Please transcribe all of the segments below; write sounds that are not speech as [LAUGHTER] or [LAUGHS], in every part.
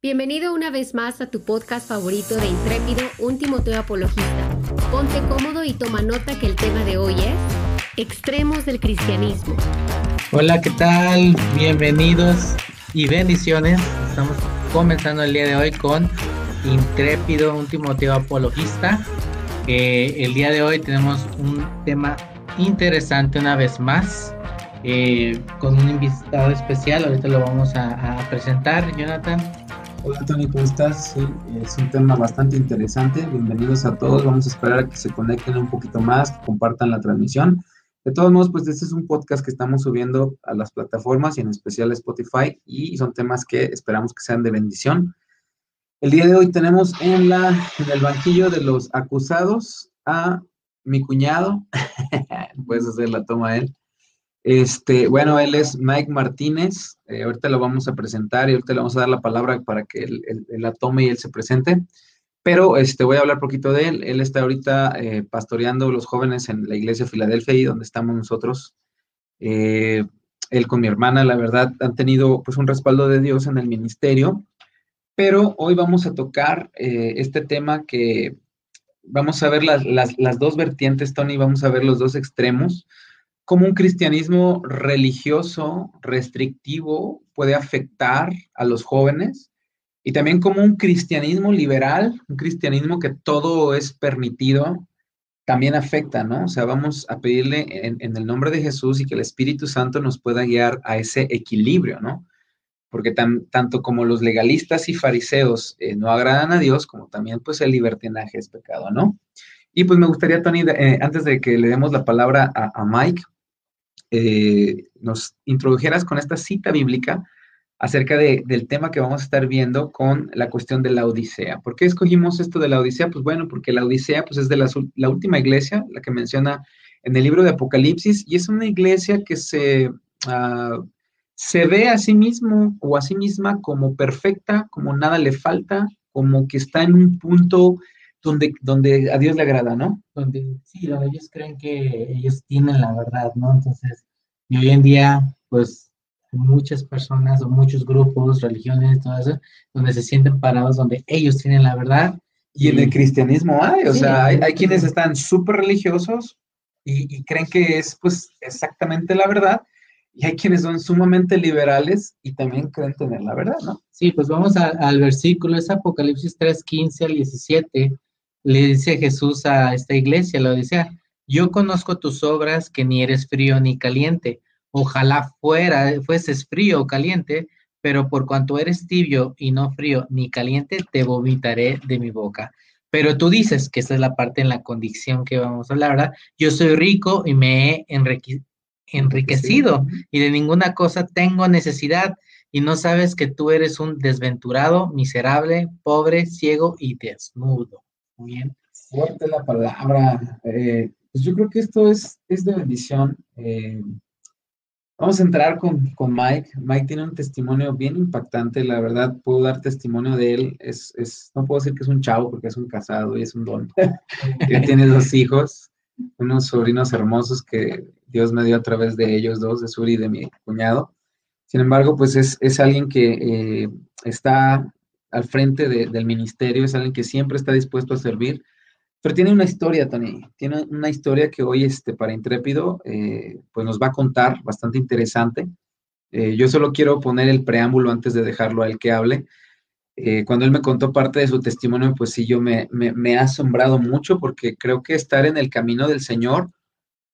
Bienvenido una vez más a tu podcast favorito de Intrépido, un Timoteo Apologista. Ponte cómodo y toma nota que el tema de hoy es extremos del cristianismo. Hola, ¿qué tal? Bienvenidos y bendiciones. Estamos comenzando el día de hoy con Intrépido, un Timoteo Apologista. el día de hoy tenemos un tema interesante una vez más. Eh, con un invitado especial, ahorita lo vamos a, a presentar, Jonathan. Hola Tony, ¿cómo estás? Sí, es un tema bastante interesante. Bienvenidos a todos. Vamos a esperar a que se conecten un poquito más, que compartan la transmisión. De todos modos, pues este es un podcast que estamos subiendo a las plataformas y en especial a Spotify y son temas que esperamos que sean de bendición. El día de hoy tenemos en, la, en el banquillo de los acusados a mi cuñado. [LAUGHS] Puedes hacer la toma a él. Este, bueno, él es Mike Martínez. Eh, ahorita lo vamos a presentar y ahorita le vamos a dar la palabra para que él, la tome y él se presente. Pero este, voy a hablar un poquito de él. Él está ahorita eh, pastoreando los jóvenes en la iglesia de Filadelfia, y donde estamos nosotros. Eh, él con mi hermana, la verdad, han tenido pues un respaldo de Dios en el ministerio. Pero hoy vamos a tocar este tema que vamos a ver las, las, las dos vertientes, Tony, vamos a ver los dos extremos cómo un cristianismo religioso, restrictivo, puede afectar a los jóvenes y también cómo un cristianismo liberal, un cristianismo que todo es permitido, también afecta, ¿no? O sea, vamos a pedirle en, el nombre de Jesús y que el Espíritu Santo nos pueda guiar a ese equilibrio, ¿no? Porque tanto como los legalistas y fariseos eh, no agradan a Dios, como también pues el libertinaje es pecado, ¿no? Y pues me gustaría, Tony, eh, antes de que le demos la palabra a Mike, eh, nos introdujeras con esta cita bíblica acerca del tema que vamos a estar viendo con la cuestión de la Odisea. ¿Por qué escogimos esto de la Odisea? Pues bueno, porque la Odisea pues, es de la, última iglesia, la que menciona en el libro de Apocalipsis, y es una iglesia que se, ah, se ve a sí mismo o a sí misma como perfecta, como nada le falta, como que está en un punto donde, donde a Dios le agrada, ¿no? Donde, sí, donde ellos creen que ellos tienen la verdad, ¿no? Entonces, y hoy en día, pues, muchas personas o muchos grupos, religiones, todo eso, donde se sienten parados, donde ellos tienen la verdad. Y, en el cristianismo hay, o sea, hay, hay, quienes están súper religiosos y, y, creen que es, pues, exactamente la verdad, y hay quienes son sumamente liberales y también creen tener la verdad, ¿no? Sí, pues vamos al versículo, es Apocalipsis 3, 15 al 17 le dice Jesús a esta iglesia, lo dice, yo conozco tus obras que ni eres frío ni caliente. Ojalá fuera, fueses frío o caliente, pero por cuanto eres tibio y no frío ni caliente, te vomitaré de mi boca. Pero tú dices que esta es la parte en la condición que vamos a hablar, ¿verdad? Yo soy rico y me he enriquecido y de ninguna cosa tengo necesidad y no sabes que tú eres un desventurado, miserable, pobre, ciego y desnudo. Muy bien. Fuerte la palabra. Eh, pues yo creo que esto es, es de bendición. Eh, vamos a entrar con, Mike. Mike tiene un testimonio bien impactante, la verdad, puedo dar testimonio de él. Es, es, no puedo decir que es un chavo porque es un casado y es un don. [LAUGHS] Él tiene dos hijos, unos sobrinos hermosos que Dios me dio a través de ellos dos, de Suri y de mi cuñado. Sin embargo, pues es, es alguien que eh, está al frente del ministerio, es alguien que siempre está dispuesto a servir, pero tiene una historia, Tony, tiene una historia que hoy este, para Intrépido eh, pues nos va a contar, bastante interesante. Eh, yo solo quiero poner el preámbulo antes de dejarlo a él que hable. Eh, cuando él me contó parte de su testimonio, pues sí, yo me, me, me ha asombrado mucho porque creo que estar en el camino del Señor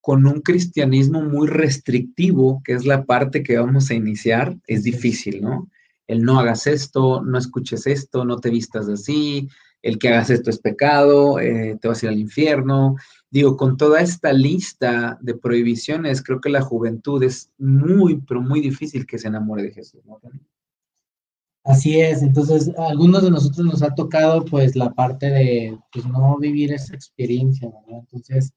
con un cristianismo muy restrictivo, que es la parte que vamos a iniciar, es difícil, ¿no? El no hagas esto, no escuches esto, no te vistas así, el que hagas esto es pecado, eh, te vas a ir al infierno. Digo, con toda esta lista de prohibiciones, creo que la juventud es muy, pero muy difícil que se enamore de Jesús. Así es, entonces a algunos de nosotros nos ha tocado pues la parte de pues, no vivir esa experiencia, ¿verdad? Entonces,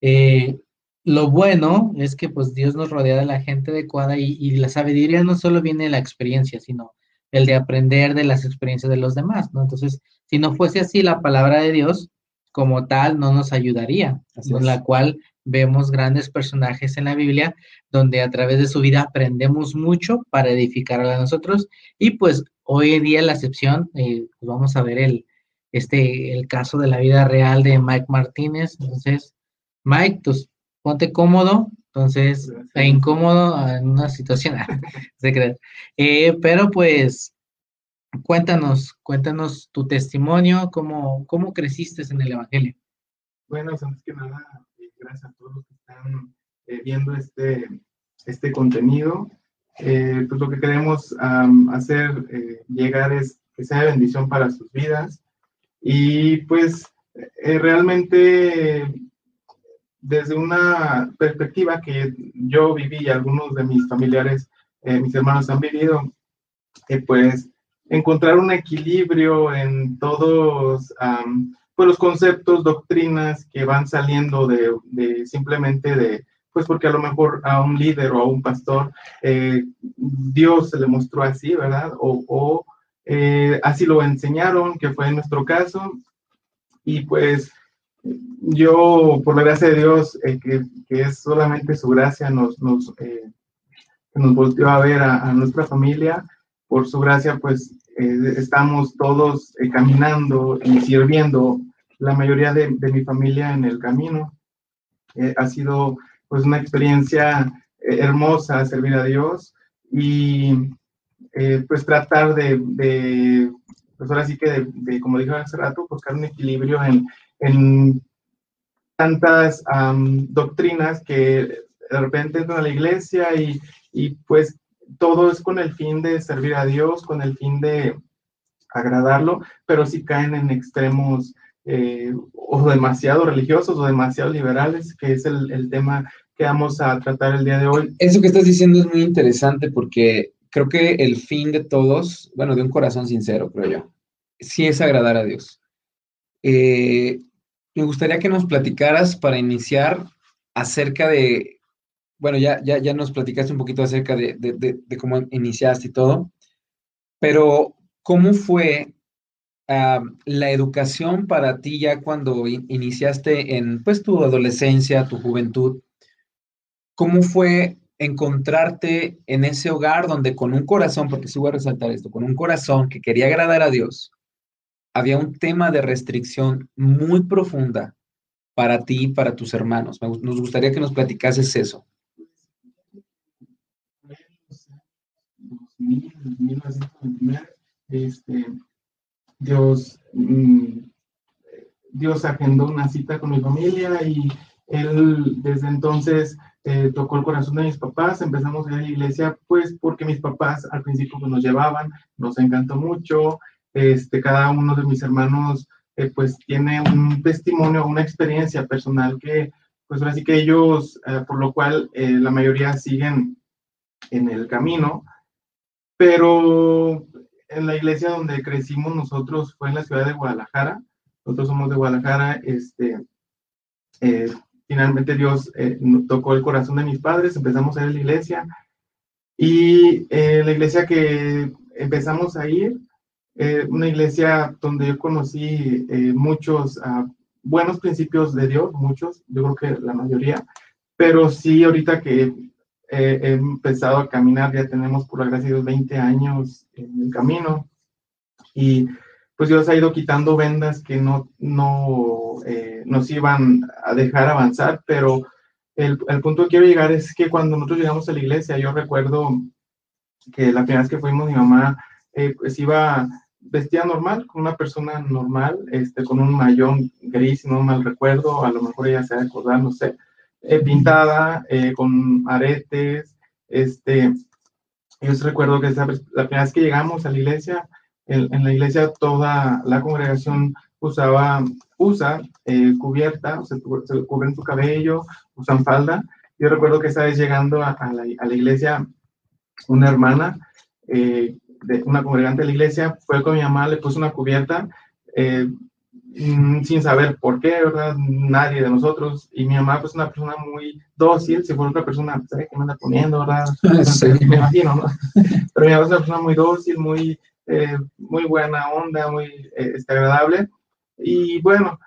eh, lo bueno es que pues Dios nos rodea de la gente adecuada y, la sabiduría no solo viene de la experiencia, sino el de aprender de las experiencias de los demás, ¿no? Entonces, si no fuese así, la palabra de Dios como tal no nos ayudaría, en la cual vemos grandes personajes en la Biblia donde a través de su vida aprendemos mucho para edificar a nosotros y pues hoy en día la excepción, eh, pues vamos a ver el, este, el caso de la vida real de Mike Martínez. Entonces, Mike, pues ponte cómodo, entonces, está incómodo en una situación, [LAUGHS] eh, pero pues, cuéntanos, cuéntanos tu testimonio, cómo, cómo creciste en el Evangelio. Bueno, antes que nada, eh, gracias a todos los que están eh, viendo este, este contenido. pues lo que queremos hacer llegar es que sea bendición para sus vidas. Y pues realmente desde una perspectiva que yo viví y algunos de mis familiares, eh, mis hermanos han vivido, eh, pues encontrar un equilibrio en todos pues los conceptos, doctrinas que van saliendo de, simplemente de, pues porque a lo mejor a un líder o a un pastor eh, Dios se le mostró así, ¿verdad? O, o así lo enseñaron, que fue en nuestro caso. Y pues yo, por la gracia de Dios, eh, que, es solamente su gracia, nos, nos, eh, nos volteó a ver a, nuestra familia. Por su gracia, pues eh, estamos todos caminando y sirviendo, la mayoría de, de mi familia en el camino. ha sido pues una experiencia hermosa servir a Dios y pues tratar de, de, pues ahora sí que de, de, como dije hace rato, buscar un equilibrio en, en tantas doctrinas que de repente entran a la iglesia y, y, pues todo es con el fin de servir a Dios, con el fin de agradarlo, pero si caen en extremos eh, o demasiado religiosos o demasiado liberales, que es el, el tema que vamos a tratar el día de hoy. Eso que estás diciendo es muy interesante porque creo que el fin de todos, bueno, de un corazón sincero, creo yo, sí es agradar a Dios. Eh, me gustaría que nos platicaras para iniciar acerca de, bueno, ya, ya, ya nos platicaste un poquito acerca de, de, cómo iniciaste y todo, pero ¿cómo fue la educación para ti ya cuando iniciaste en, pues, tu adolescencia, tu juventud? ¿Cómo fue encontrarte en ese hogar donde con un corazón, porque sí voy a resaltar esto, con un corazón que quería agradar a Dios, había un tema de restricción muy profunda para ti y para tus hermanos. Nos gustaría que nos platicases eso. Este, Dios, mm, Dios agendó una cita con mi familia y él desde entonces eh, tocó el corazón de mis papás, empezamos a ir a la iglesia, pues porque mis papás al principio nos llevaban, nos encantó mucho, este, cada uno de mis hermanos eh, pues tiene un testimonio, una experiencia personal que pues ahora sí que ellos, eh, por lo cual eh, la mayoría siguen en el camino, pero en la iglesia donde crecimos nosotros fue en la ciudad de Guadalajara, nosotros somos de Guadalajara, este, finalmente Dios tocó el corazón de mis padres, empezamos a ir a la iglesia. Y la iglesia que empezamos a ir eh, una iglesia donde yo conocí eh, muchos ah, buenos principios de Dios, muchos, yo creo que la mayoría, pero sí ahorita que he empezado a caminar, ya tenemos por la gracia de Dios 20 años en el camino. Y pues Dios ha ido quitando vendas que no, no eh, nos iban a dejar avanzar, pero el, el, punto que quiero llegar es que cuando nosotros llegamos a la iglesia, yo recuerdo que la primera vez que fuimos, mi mamá pues iba vestía normal, con una persona normal, este, con un mayón gris, no mal recuerdo, a lo mejor ella se va a acordar, no sé, eh, pintada, eh, con aretes, este, yo recuerdo que la primera vez que llegamos a la iglesia, en, la iglesia toda la congregación usaba, usa eh, cubierta, se, se, cubren su cabello, usan falda. Yo recuerdo que esa vez llegando a, la, a la, iglesia, una hermana eh, de una congregante de la iglesia, fue con mi mamá, le puso una cubierta, eh, mm, sin saber por qué, ¿verdad? Nadie de nosotros. Y mi mamá, pues, una persona muy dócil, si fuera otra persona, ¿sabes qué me anda poniendo, verdad? [LAUGHS] [LAUGHS] Me imagino, ¿no? Pero mi mamá es una persona muy dócil, muy, eh, muy buena onda, muy eh, este, agradable. Y bueno,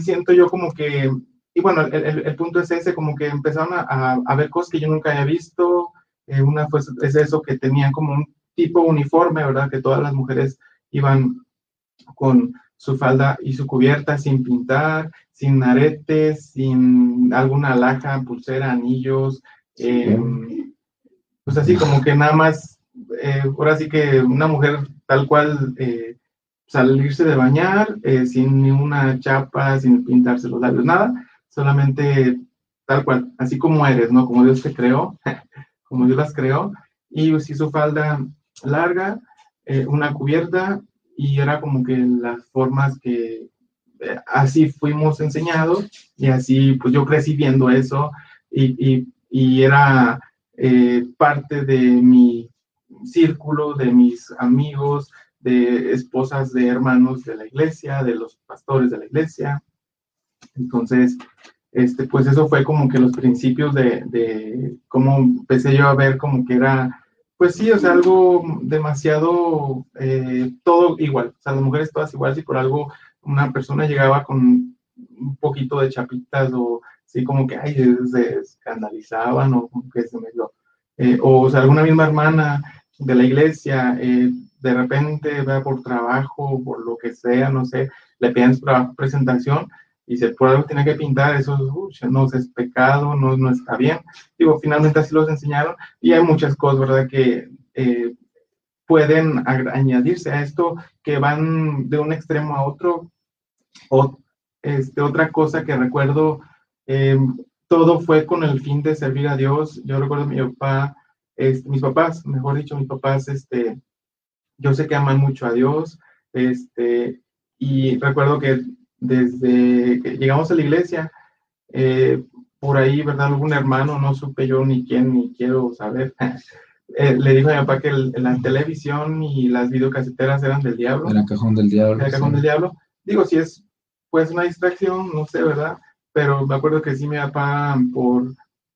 siento yo como que, y bueno, el, el, punto es ese, como que empezaron a, a, ver cosas que yo nunca había visto. una pues es eso, que tenían como un tipo uniforme, ¿verdad? Que todas las mujeres iban con su falda y su cubierta sin pintar, sin aretes, sin alguna alhaja, pulsera, anillos, em, pues así como que nada más, eh, ahora sí que una mujer tal cual eh, salirse de bañar eh, sin ninguna chapa, sin pintarse los labios, nada, solamente tal cual, así como eres, ¿no? Como Dios te creó, [LAUGHS] como Dios las creó, y si su falda larga, eh, una cubierta, y era como que las formas que eh, así fuimos enseñados, y así pues yo crecí viendo eso, y, y, era parte de mi círculo, de mis amigos, de esposas de hermanos de la iglesia, de los pastores de la iglesia. Entonces, este, pues eso fue como que los principios de, de cómo empecé yo a ver como que era, pues sí, o sea, algo demasiado, eh, todo igual, o sea, las mujeres todas iguales y por algo una persona llegaba con un poquito de chapitas o sí, como que, ay, se escandalizaban o como que se me dio, eh, o, sea, alguna misma hermana de la iglesia, eh, de repente va por trabajo, por lo que sea, no sé, le piden su presentación y se por algo tiene que pintar, eso no es pecado, no, no está bien. Digo, finalmente así los enseñaron y hay muchas cosas, ¿verdad? Que eh, pueden añadirse a esto, que van de un extremo a otro. O, este, otra cosa que recuerdo, eh, todo fue con el fin de servir a Dios. Yo recuerdo mi papá, este, mis papás, mejor dicho, mis papás, este, yo sé que aman mucho a Dios, este, y recuerdo que desde que llegamos a la iglesia, eh, por ahí, ¿verdad? Algún hermano, no supe yo ni quién, ni quiero saber, [LAUGHS] eh, le dijo a mi papá que la televisión y las videocaseteras eran del diablo. Era cajón del diablo. Era cajón del diablo. Digo, si es pues una distracción, no sé, ¿verdad? Pero me acuerdo que sí, mi papá, por,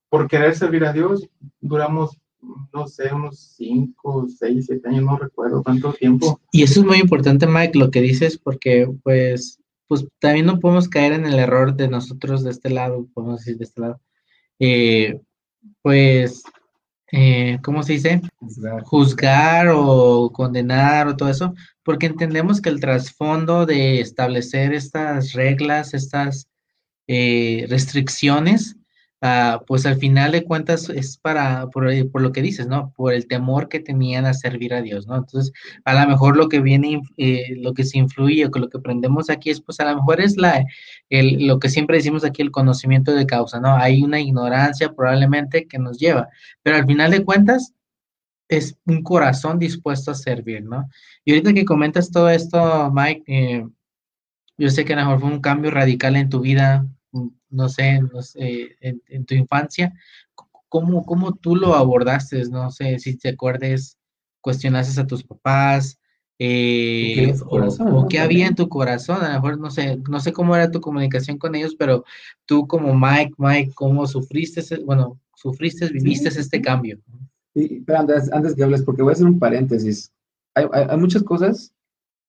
por querer servir a Dios, duramos no sé, unos 5, 6, 7 años, no recuerdo cuánto tiempo. Y eso es muy importante, Mike, lo que dices, porque pues, pues también no podemos caer en el error de nosotros de este lado, podemos decir de este lado. Eh, pues, eh, ¿cómo se dice? Juzgar. o condenar o todo eso, porque entendemos que el trasfondo de establecer estas reglas, estas eh, restricciones, Ah, pues al final de cuentas es para, por, eh, por, lo que dices, ¿no? Por el temor que tenían a servir a Dios, ¿no? Entonces, a lo mejor lo que viene, eh, lo que se influye que lo que aprendemos aquí es, pues a lo mejor es la, el, lo que siempre decimos aquí, el conocimiento de causa, ¿no? Hay una ignorancia probablemente que nos lleva, pero al final de cuentas es un corazón dispuesto a servir, ¿no? Y ahorita que comentas todo esto, Mike, eh, yo sé que a lo mejor fue un cambio radical en tu vida, no sé, no sé en, tu infancia, ¿cómo, ¿cómo tú lo abordaste? No sé si te acuerdes, cuestionaste a tus papás, eh, o, qué había en tu corazón, a lo mejor no sé, no sé cómo era tu comunicación con ellos, pero tú como Mike, Mike, ¿cómo sufriste, bueno, sufriste, viviste este cambio? Y, pero antes, antes que hables, porque voy a hacer un paréntesis, hay, hay, muchas cosas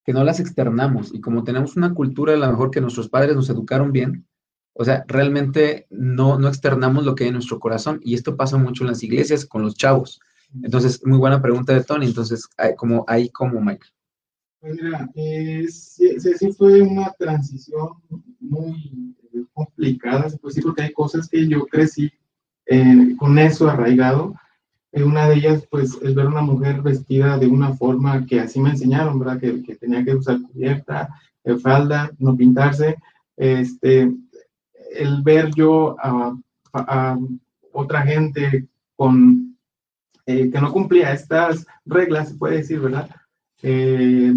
que no las externamos y como tenemos una cultura a lo mejor que nuestros padres nos educaron bien, o sea, realmente no, no externamos lo que hay en nuestro corazón y esto pasa mucho en las iglesias con los chavos. Entonces, muy buena pregunta de Tony. Entonces, como ahí como Mike. Pues mira, sí, sí, fue una transición muy complicada, pues sí, porque hay cosas que yo crecí eh, con eso arraigado. Eh, una de ellas, pues, es ver a una mujer vestida de una forma que así me enseñaron, ¿verdad? Que, que tenía que usar cubierta, eh, falda, no pintarse. Este, el ver yo a, otra gente con eh, que no cumplía estas reglas, se puede decir, ¿verdad? Eh,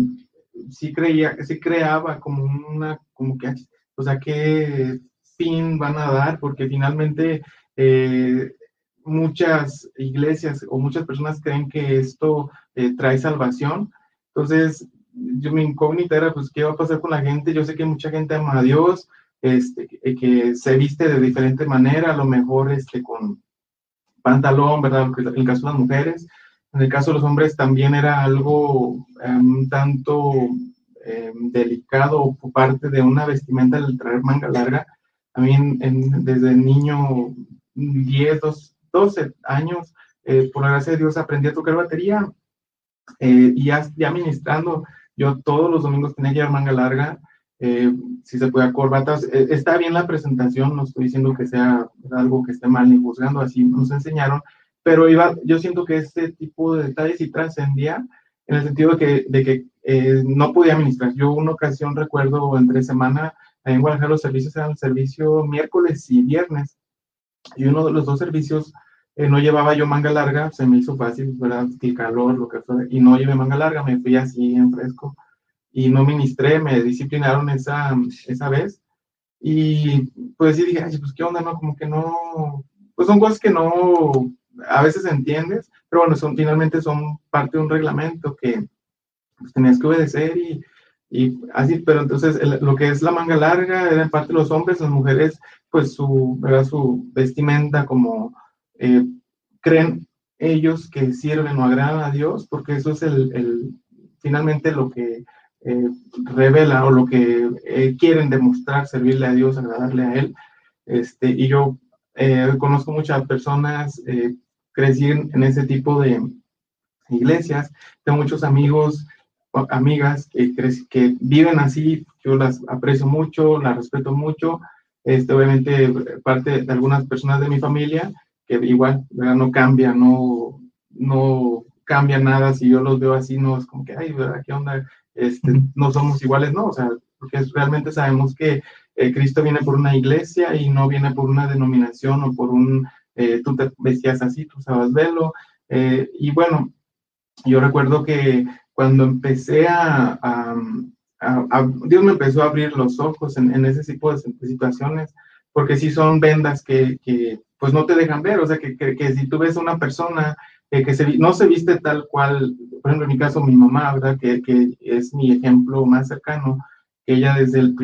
sí creía, sí creaba como una, como que, o sea, qué fin van a dar, porque finalmente eh, muchas iglesias o muchas personas creen que esto trae salvación. Entonces, yo mi incógnita era, pues, ¿qué va a pasar con la gente? Yo sé que mucha gente ama a Dios, este, que se viste de diferente manera, a lo mejor este, con pantalón, ¿verdad? En el caso de las mujeres. En el caso de los hombres también era algo un tanto em, delicado por parte de una vestimenta el traer manga larga. A mí desde niño, 10, 12, años, eh, por la gracia de Dios, aprendí a tocar batería Eh, y ya, ya ministrando, yo todos los domingos tenía que llevar manga larga, eh, si se puede corbatas. Eh, está bien la presentación, no estoy diciendo que sea algo que esté mal ni juzgando, así nos enseñaron, pero iba, yo siento que este tipo de detalles sí trascendía en el sentido de que, de que no podía ministrar. Yo una ocasión recuerdo entre semana, en Guadalajara los servicios eran servicio miércoles y viernes, y uno de los dos servicios eh, no llevaba yo manga larga, se me hizo fácil, ¿verdad? El calor, lo que fue, y no llevé manga larga, me fui así en fresco y no ministré, me disciplinaron esa, esa vez. Y pues sí dije, ay, pues qué onda, ¿no? Como que no, pues son cosas que no, a veces entiendes, pero bueno, son, finalmente son parte de un reglamento que pues, tenías que obedecer y, y así, pero entonces lo que es la manga larga era en parte los hombres, las mujeres, pues su, ¿verdad? su vestimenta como eh, creen ellos que sirven o agradan a Dios, porque eso es el, finalmente lo que eh, revela o lo que eh, quieren demostrar, servirle a Dios, agradarle a Él. Este, y yo conozco muchas personas, crecí en, ese tipo de iglesias, tengo muchos amigos, amigas que, que viven así, yo las aprecio mucho, las respeto mucho, este, obviamente parte de algunas personas de mi familia, que igual no cambia, no, no cambia nada, si yo los veo así, no es como que, ay, ¿verdad? ¿qué onda? Este, no somos iguales, no, o sea, porque realmente sabemos que eh, Cristo viene por una iglesia y no viene por una denominación o por un, eh, tú te vestías así, tú sabes verlo, eh, y bueno, yo recuerdo que cuando empecé a, a, Dios me empezó a abrir los ojos en, en ese tipo de situaciones, porque sí son vendas que, que pues no te dejan ver, o sea, que, que, si tú ves a una persona que no se viste tal cual, por ejemplo, en mi caso, mi mamá, ¿verdad? Que, que es mi ejemplo más cercano, ella desde el,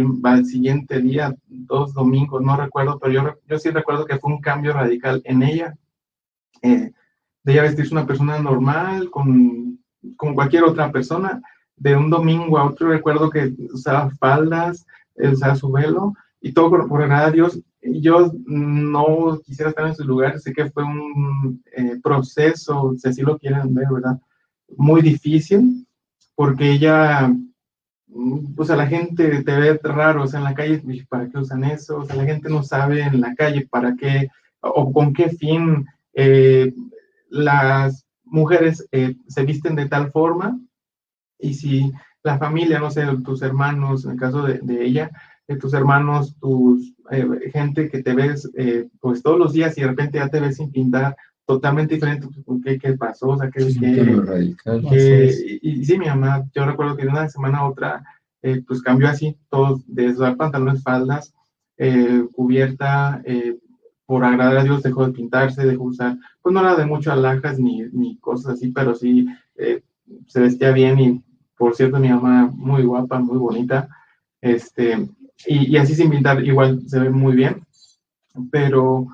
siguiente día, dos domingos, no recuerdo, pero yo, yo sí recuerdo que fue un cambio radical en ella, eh, de ella vestirse una persona normal, con, con cualquier otra persona, de un domingo a otro recuerdo que usaba faldas, usaba su velo, y todo por, por a Dios, yo no quisiera estar en su lugar, sé que fue un eh, proceso, si así lo quieren ver, ¿verdad? Muy difícil, porque ella, o sea, la gente te ve raro, o sea, en la calle, ¿para qué usan eso? O sea, la gente no sabe en la calle para qué, o con qué fin eh, las mujeres eh, se visten de tal forma, y si la familia, no sé, tus hermanos, en el caso de ella, de tus hermanos, tus eh, gente que te ves eh, pues todos los días y de repente ya te ves sin pintar totalmente diferente, pues, ¿qué, qué pasó? O sea, que, que, y, sí, mi mamá, yo recuerdo que de una semana a otra, eh, pues cambió así, todo, de usar pantalones, faldas, cubierta, por agradar a Dios dejó de pintarse, dejó de usar, pues no era de mucho alhajas ni, ni cosas así, pero sí se vestía bien y, por cierto, mi mamá muy guapa, muy bonita, este, y, así sin pintar igual se ve muy bien, pero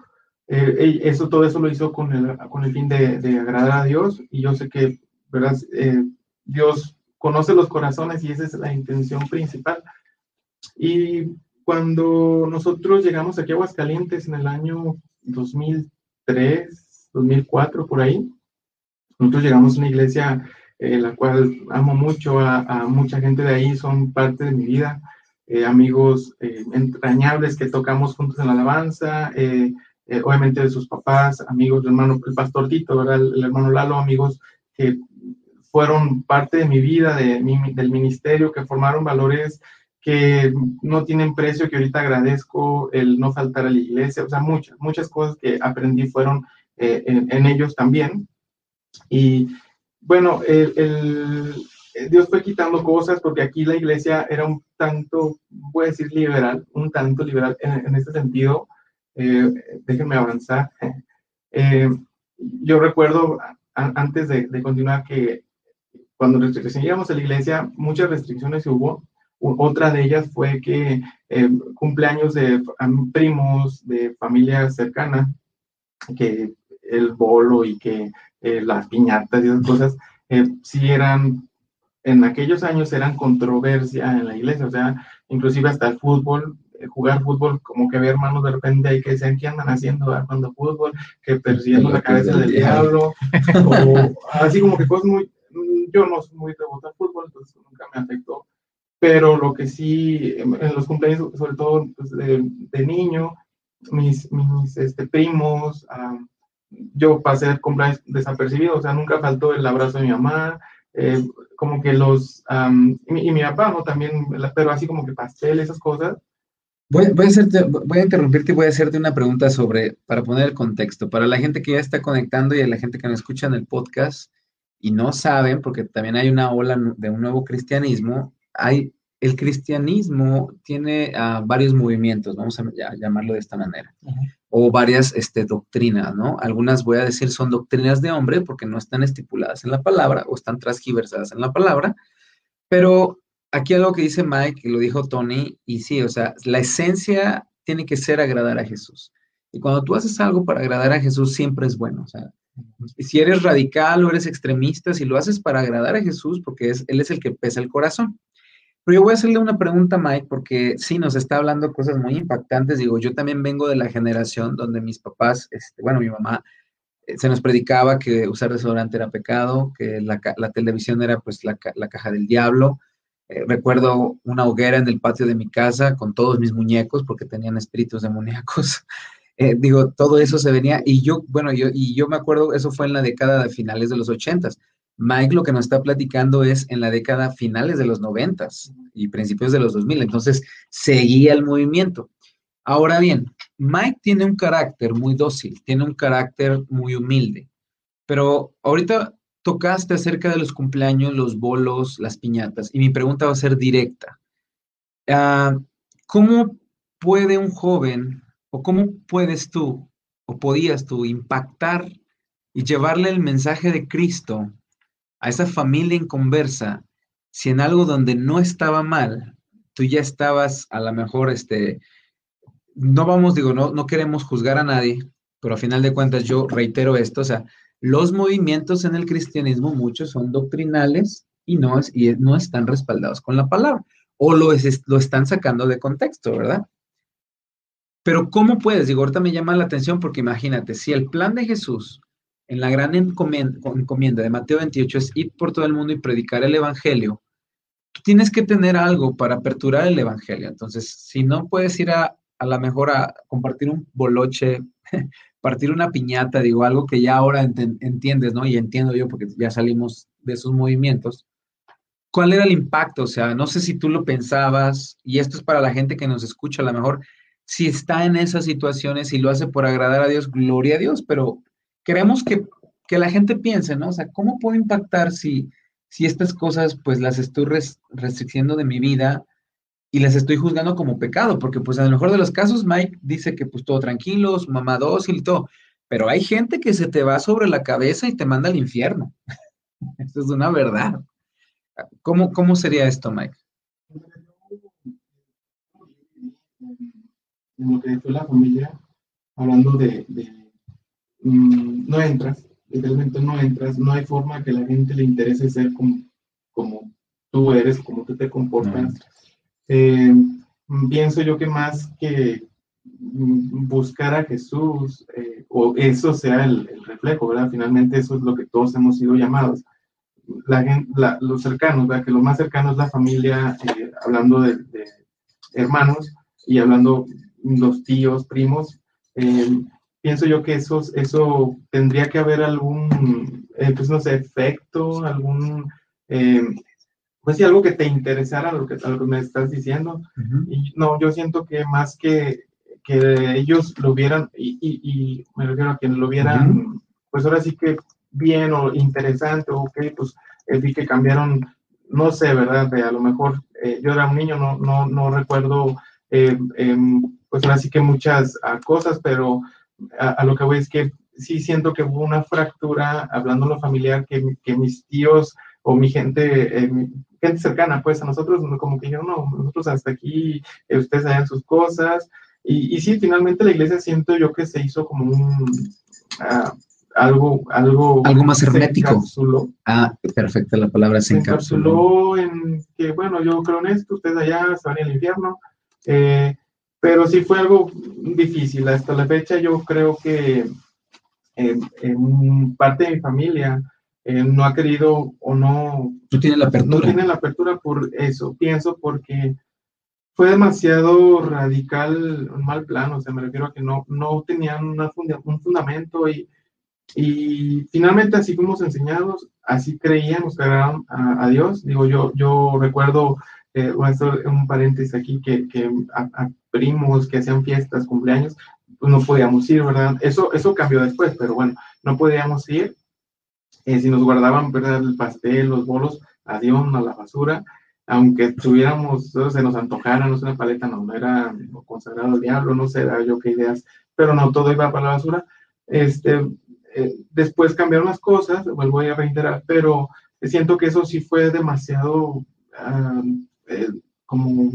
eh, eso, todo eso lo hizo con el, con el fin de, de, agradar a Dios y yo sé que, ¿verdad? Eh, Dios conoce los corazones y esa es la intención principal. Y cuando nosotros llegamos aquí a Aguascalientes en el año 2003, 2004, por ahí, nosotros llegamos a una iglesia eh, la cual amo mucho, a, a, mucha gente de ahí, son parte de mi vida. Eh, amigos eh, entrañables que tocamos juntos en la alabanza, eh, obviamente de sus papás, amigos del hermano, el pastor Tito, ¿verdad? El, hermano Lalo, amigos que fueron parte de mi vida, de del ministerio, que formaron valores que no tienen precio, que ahorita agradezco el no faltar a la iglesia, o sea, muchas, muchas cosas que aprendí fueron en, ellos también. Y bueno, el, eh, Dios fue quitando cosas porque aquí la iglesia era un tanto, voy a decir liberal, un tanto liberal en, este sentido. Eh, déjenme avanzar. [LAUGHS] Eh, yo recuerdo antes de, continuar que cuando recién a la iglesia, muchas restricciones hubo. Otra de ellas fue que cumpleaños de primos, de familia cercana, que el bolo y que las piñatas y esas cosas, sí eran en aquellos años eran controversia en la iglesia, o sea, inclusive hasta el fútbol, eh, jugar fútbol, como que había hermanos de repente ahí que decían, ¿qué andan haciendo cuando fútbol? Que persiguiendo la cabeza del diablo, [LAUGHS] o así como que cosas muy, yo no soy muy devoto al fútbol, entonces nunca me afectó. Pero lo que sí, en, los cumpleaños, sobre todo pues, de, niño, mis, mis este, primos, yo pasé el cumpleaños desapercibido, o sea, nunca faltó el abrazo de mi mamá, eh, como que los, y, mi papá, ¿no? También, pero así como que pastel, esas cosas. Voy, voy, a hacerte, voy a interrumpirte y voy a hacerte una pregunta sobre, para poner el contexto, para la gente que ya está conectando y a la gente que no escucha en el podcast y no saben, porque también hay una ola de un nuevo cristianismo, hay, el cristianismo tiene uh, varios movimientos, vamos a llamarlo de esta manera o varias este, doctrinas, ¿no? Algunas voy a decir son doctrinas de hombre porque no están estipuladas en la palabra o están transgiversadas en la palabra, pero aquí algo que dice Mike, y lo dijo Tony, y sí, o sea, la esencia tiene que ser agradar a Jesús. Y cuando tú haces algo para agradar a Jesús, siempre es bueno. O sea, si eres radical o eres extremista, si lo haces para agradar a Jesús, porque es, Él es el que pesa el corazón. Pero yo voy a hacerle una pregunta Mike, porque sí, nos está hablando cosas muy impactantes. Digo, yo también vengo de la generación donde mis papás, este, bueno, mi mamá, eh, se nos predicaba que usar desodorante era pecado, que la, televisión era pues la, caja del diablo. Eh, recuerdo una hoguera en el patio de mi casa con todos mis muñecos porque tenían espíritus demoníacos. [LAUGHS] Eh, digo, todo eso se venía y yo, bueno, yo, y yo me acuerdo, eso fue en la década de finales de los ochentas. Mike lo que nos está platicando es en la década finales de los noventas y principios de los 2000, entonces seguía el movimiento. Ahora bien, Mike tiene un carácter muy dócil, tiene un carácter muy humilde, pero ahorita tocaste acerca de los cumpleaños, los bolos, las piñatas, y mi pregunta va a ser directa. Ah, ¿Cómo puede un joven o cómo puedes tú o podías tú impactar y llevarle el mensaje de Cristo a esa familia en conversa, si en algo donde no estaba mal, tú ya estabas a lo mejor, este, no vamos, digo, no, no queremos juzgar a nadie, pero a final de cuentas yo reitero esto, o sea, los movimientos en el cristianismo, muchos son doctrinales y no, es, y no están respaldados con la palabra, o lo, lo están sacando de contexto, ¿verdad? Pero ¿cómo puedes? Digo, ahorita me llama la atención porque imagínate, si el plan de Jesús en la gran encomienda de Mateo 28 es ir por todo el mundo y predicar el Evangelio, tú tienes que tener algo para aperturar el Evangelio. Entonces, si no puedes ir a, a la mejor a compartir un boloche, [LAUGHS] partir una piñata, digo, algo que ya ahora entiendes, ¿no? Y entiendo yo porque ya salimos de esos movimientos. ¿Cuál era el impacto? O sea, no sé si tú lo pensabas, y esto es para la gente que nos escucha, a lo mejor, si está en esas situaciones y lo hace por agradar a Dios, gloria a Dios, pero queremos que, la gente piense, ¿no? O sea, ¿cómo puedo impactar si, si estas cosas pues las estoy restricciendo de mi vida y las estoy juzgando como pecado? Porque pues en el mejor de los casos Mike dice que pues todo tranquilo, mamá dócil y todo, pero hay gente que se te va sobre la cabeza y te manda al infierno. [LAUGHS] Eso es una verdad. ¿Cómo, cómo sería esto, Mike? En lo que fue la familia, hablando de Mm, no entras, literalmente no entras, no hay forma que la gente le interese ser como, como tú eres, como tú te comportas. Eh, pienso yo que más que mm, buscar a Jesús, eh, o eso sea el, reflejo, ¿verdad? Finalmente eso es lo que todos hemos sido llamados. La gente, los cercanos, ¿verdad? Que lo más cercano es la familia, eh, hablando de, hermanos y hablando los tíos, primos, pienso yo que eso, eso tendría que haber algún, eh, pues no sé, efecto, algún, eh, pues sí, algo que te interesara lo que, lo que me estás diciendo. Y no, yo siento que más que, que ellos lo vieran, y, y, me refiero a que lo vieran, pues ahora sí que bien o interesante, o ok, pues vi que cambiaron, no sé, ¿verdad? De a lo mejor eh, yo era un niño, no, no, no recuerdo, em, pues ahora sí que muchas ah, cosas, pero a, lo que voy es que sí siento que hubo una fractura, hablando lo familiar, que, que mis tíos o mi gente, eh, gente cercana, pues a nosotros, como que yo no, nosotros hasta aquí, eh, ustedes hayan sus cosas. Y, y, sí, finalmente la iglesia siento yo que se hizo como un, uh, algo, algo, algo más hermético. Ah, perfecta la palabra, se, encapsuló. en que, bueno, yo creo en esto, ustedes allá se van al infierno. Eh, pero sí fue algo difícil. Hasta la fecha yo creo que en, parte de mi familia eh, no ha querido o no... No tiene la apertura. No tiene la apertura por eso, pienso, porque fue demasiado radical, un mal plano, o sea, me refiero a que no, no tenían un fundamento y, y finalmente así fuimos enseñados, así creíamos que a, a, Dios. Digo, yo, yo recuerdo, eh, un paréntesis aquí, que, que a, primos que hacían fiestas, cumpleaños, pues no podíamos ir, ¿verdad? Eso, eso cambió después, pero bueno, no podíamos ir. Eh, si nos guardaban, ¿verdad? El pastel, los bolos, adiós, a la basura aunque tuviéramos, se nos antojara, no sé, una paleta, no, no era consagrado al diablo, no sé, yo qué ideas, pero no, todo iba para la basura. Este, eh, después cambiaron las cosas, vuelvo a reiterar, pero siento que eso sí fue demasiado ah, eh, como,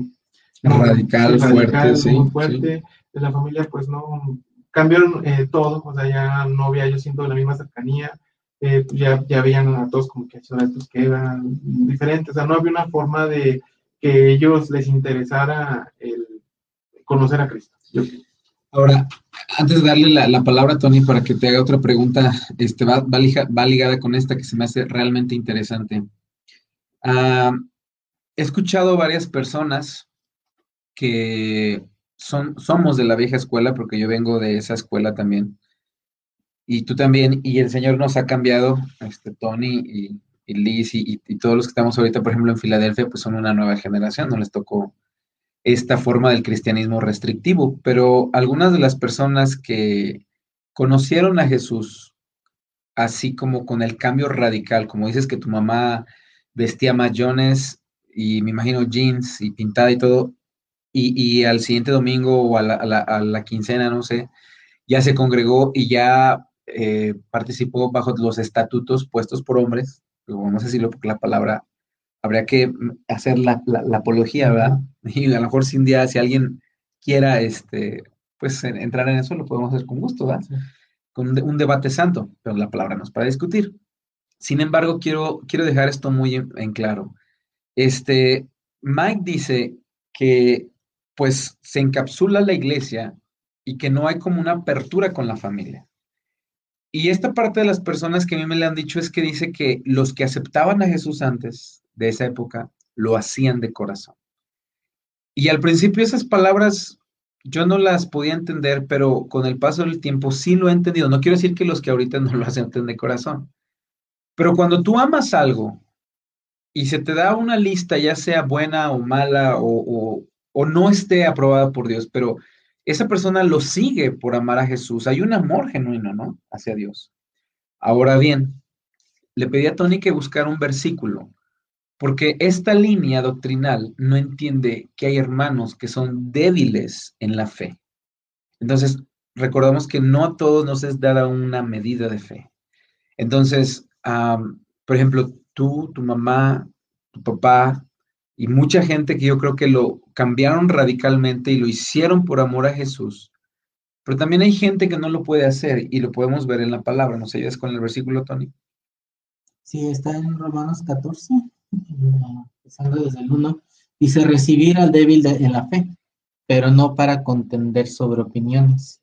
radical, fuerte, sí, fuerte. De la familia, pues no, cambiaron eh, todo, o sea, ya no había, yo siento la misma cercanía, eh, pues, ya, ya veían a todos como que estos que eran diferentes, o sea, no había una forma de que ellos les interesara el conocer a Cristo. Ahora, antes de darle la, palabra a Tony para que te haga otra pregunta, este, va, va, ligada con esta que se me hace realmente interesante. Ah, he escuchado varias personas que son, somos de la vieja escuela, porque yo vengo de esa escuela también, y tú también, y el Señor nos ha cambiado, este, Tony y, Liz y, todos los que estamos ahorita, por ejemplo, en Filadelfia, pues son una nueva generación, no les tocó esta forma del cristianismo restrictivo, pero algunas de las personas que conocieron a Jesús, así como con el cambio radical, como dices que tu mamá vestía mayones y me imagino jeans y pintada y todo, y, al siguiente domingo o a la, a la quincena, no sé, ya se congregó y ya eh, participó bajo los estatutos puestos por hombres, no sé si lo, porque la palabra, habría que hacer la, apología, ¿verdad? Y a lo mejor si un día, si alguien quiera, este, pues entrar en eso, lo podemos hacer con gusto, ¿verdad? Con un, debate santo, pero la palabra no es para discutir. Sin embargo, quiero, quiero dejar esto muy en, claro. Este, Mike dice que pues se encapsula la iglesia y que no hay como una apertura con la familia. Y esta parte de las personas que a mí me le han dicho es que dice que los que aceptaban a Jesús antes de esa época lo hacían de corazón. Y al principio esas palabras yo no las podía entender, pero con el paso del tiempo sí lo he entendido. No quiero decir que los que ahorita no lo hacen de corazón. Pero cuando tú amas algo y se te da una lista, ya sea buena o mala o, o no esté aprobada por Dios, pero esa persona lo sigue por amar a Jesús. Hay un amor genuino, ¿no? Hacia Dios. Ahora bien, le pedí a Tony que buscara un versículo, porque esta línea doctrinal no entiende que hay hermanos que son débiles en la fe. Entonces, recordamos que no a todos nos es dada una medida de fe. Entonces, por ejemplo, tú, tu mamá, tu papá, y mucha gente que yo creo que lo cambiaron radicalmente y lo hicieron por amor a Jesús. Pero también hay gente que no lo puede hacer y lo podemos ver en la palabra. ¿Nos ayudas con el versículo, Tony? Sí, está en Romanos 14, empezando desde el 1. Dice, recibir al débil en la fe, pero no para contender sobre opiniones,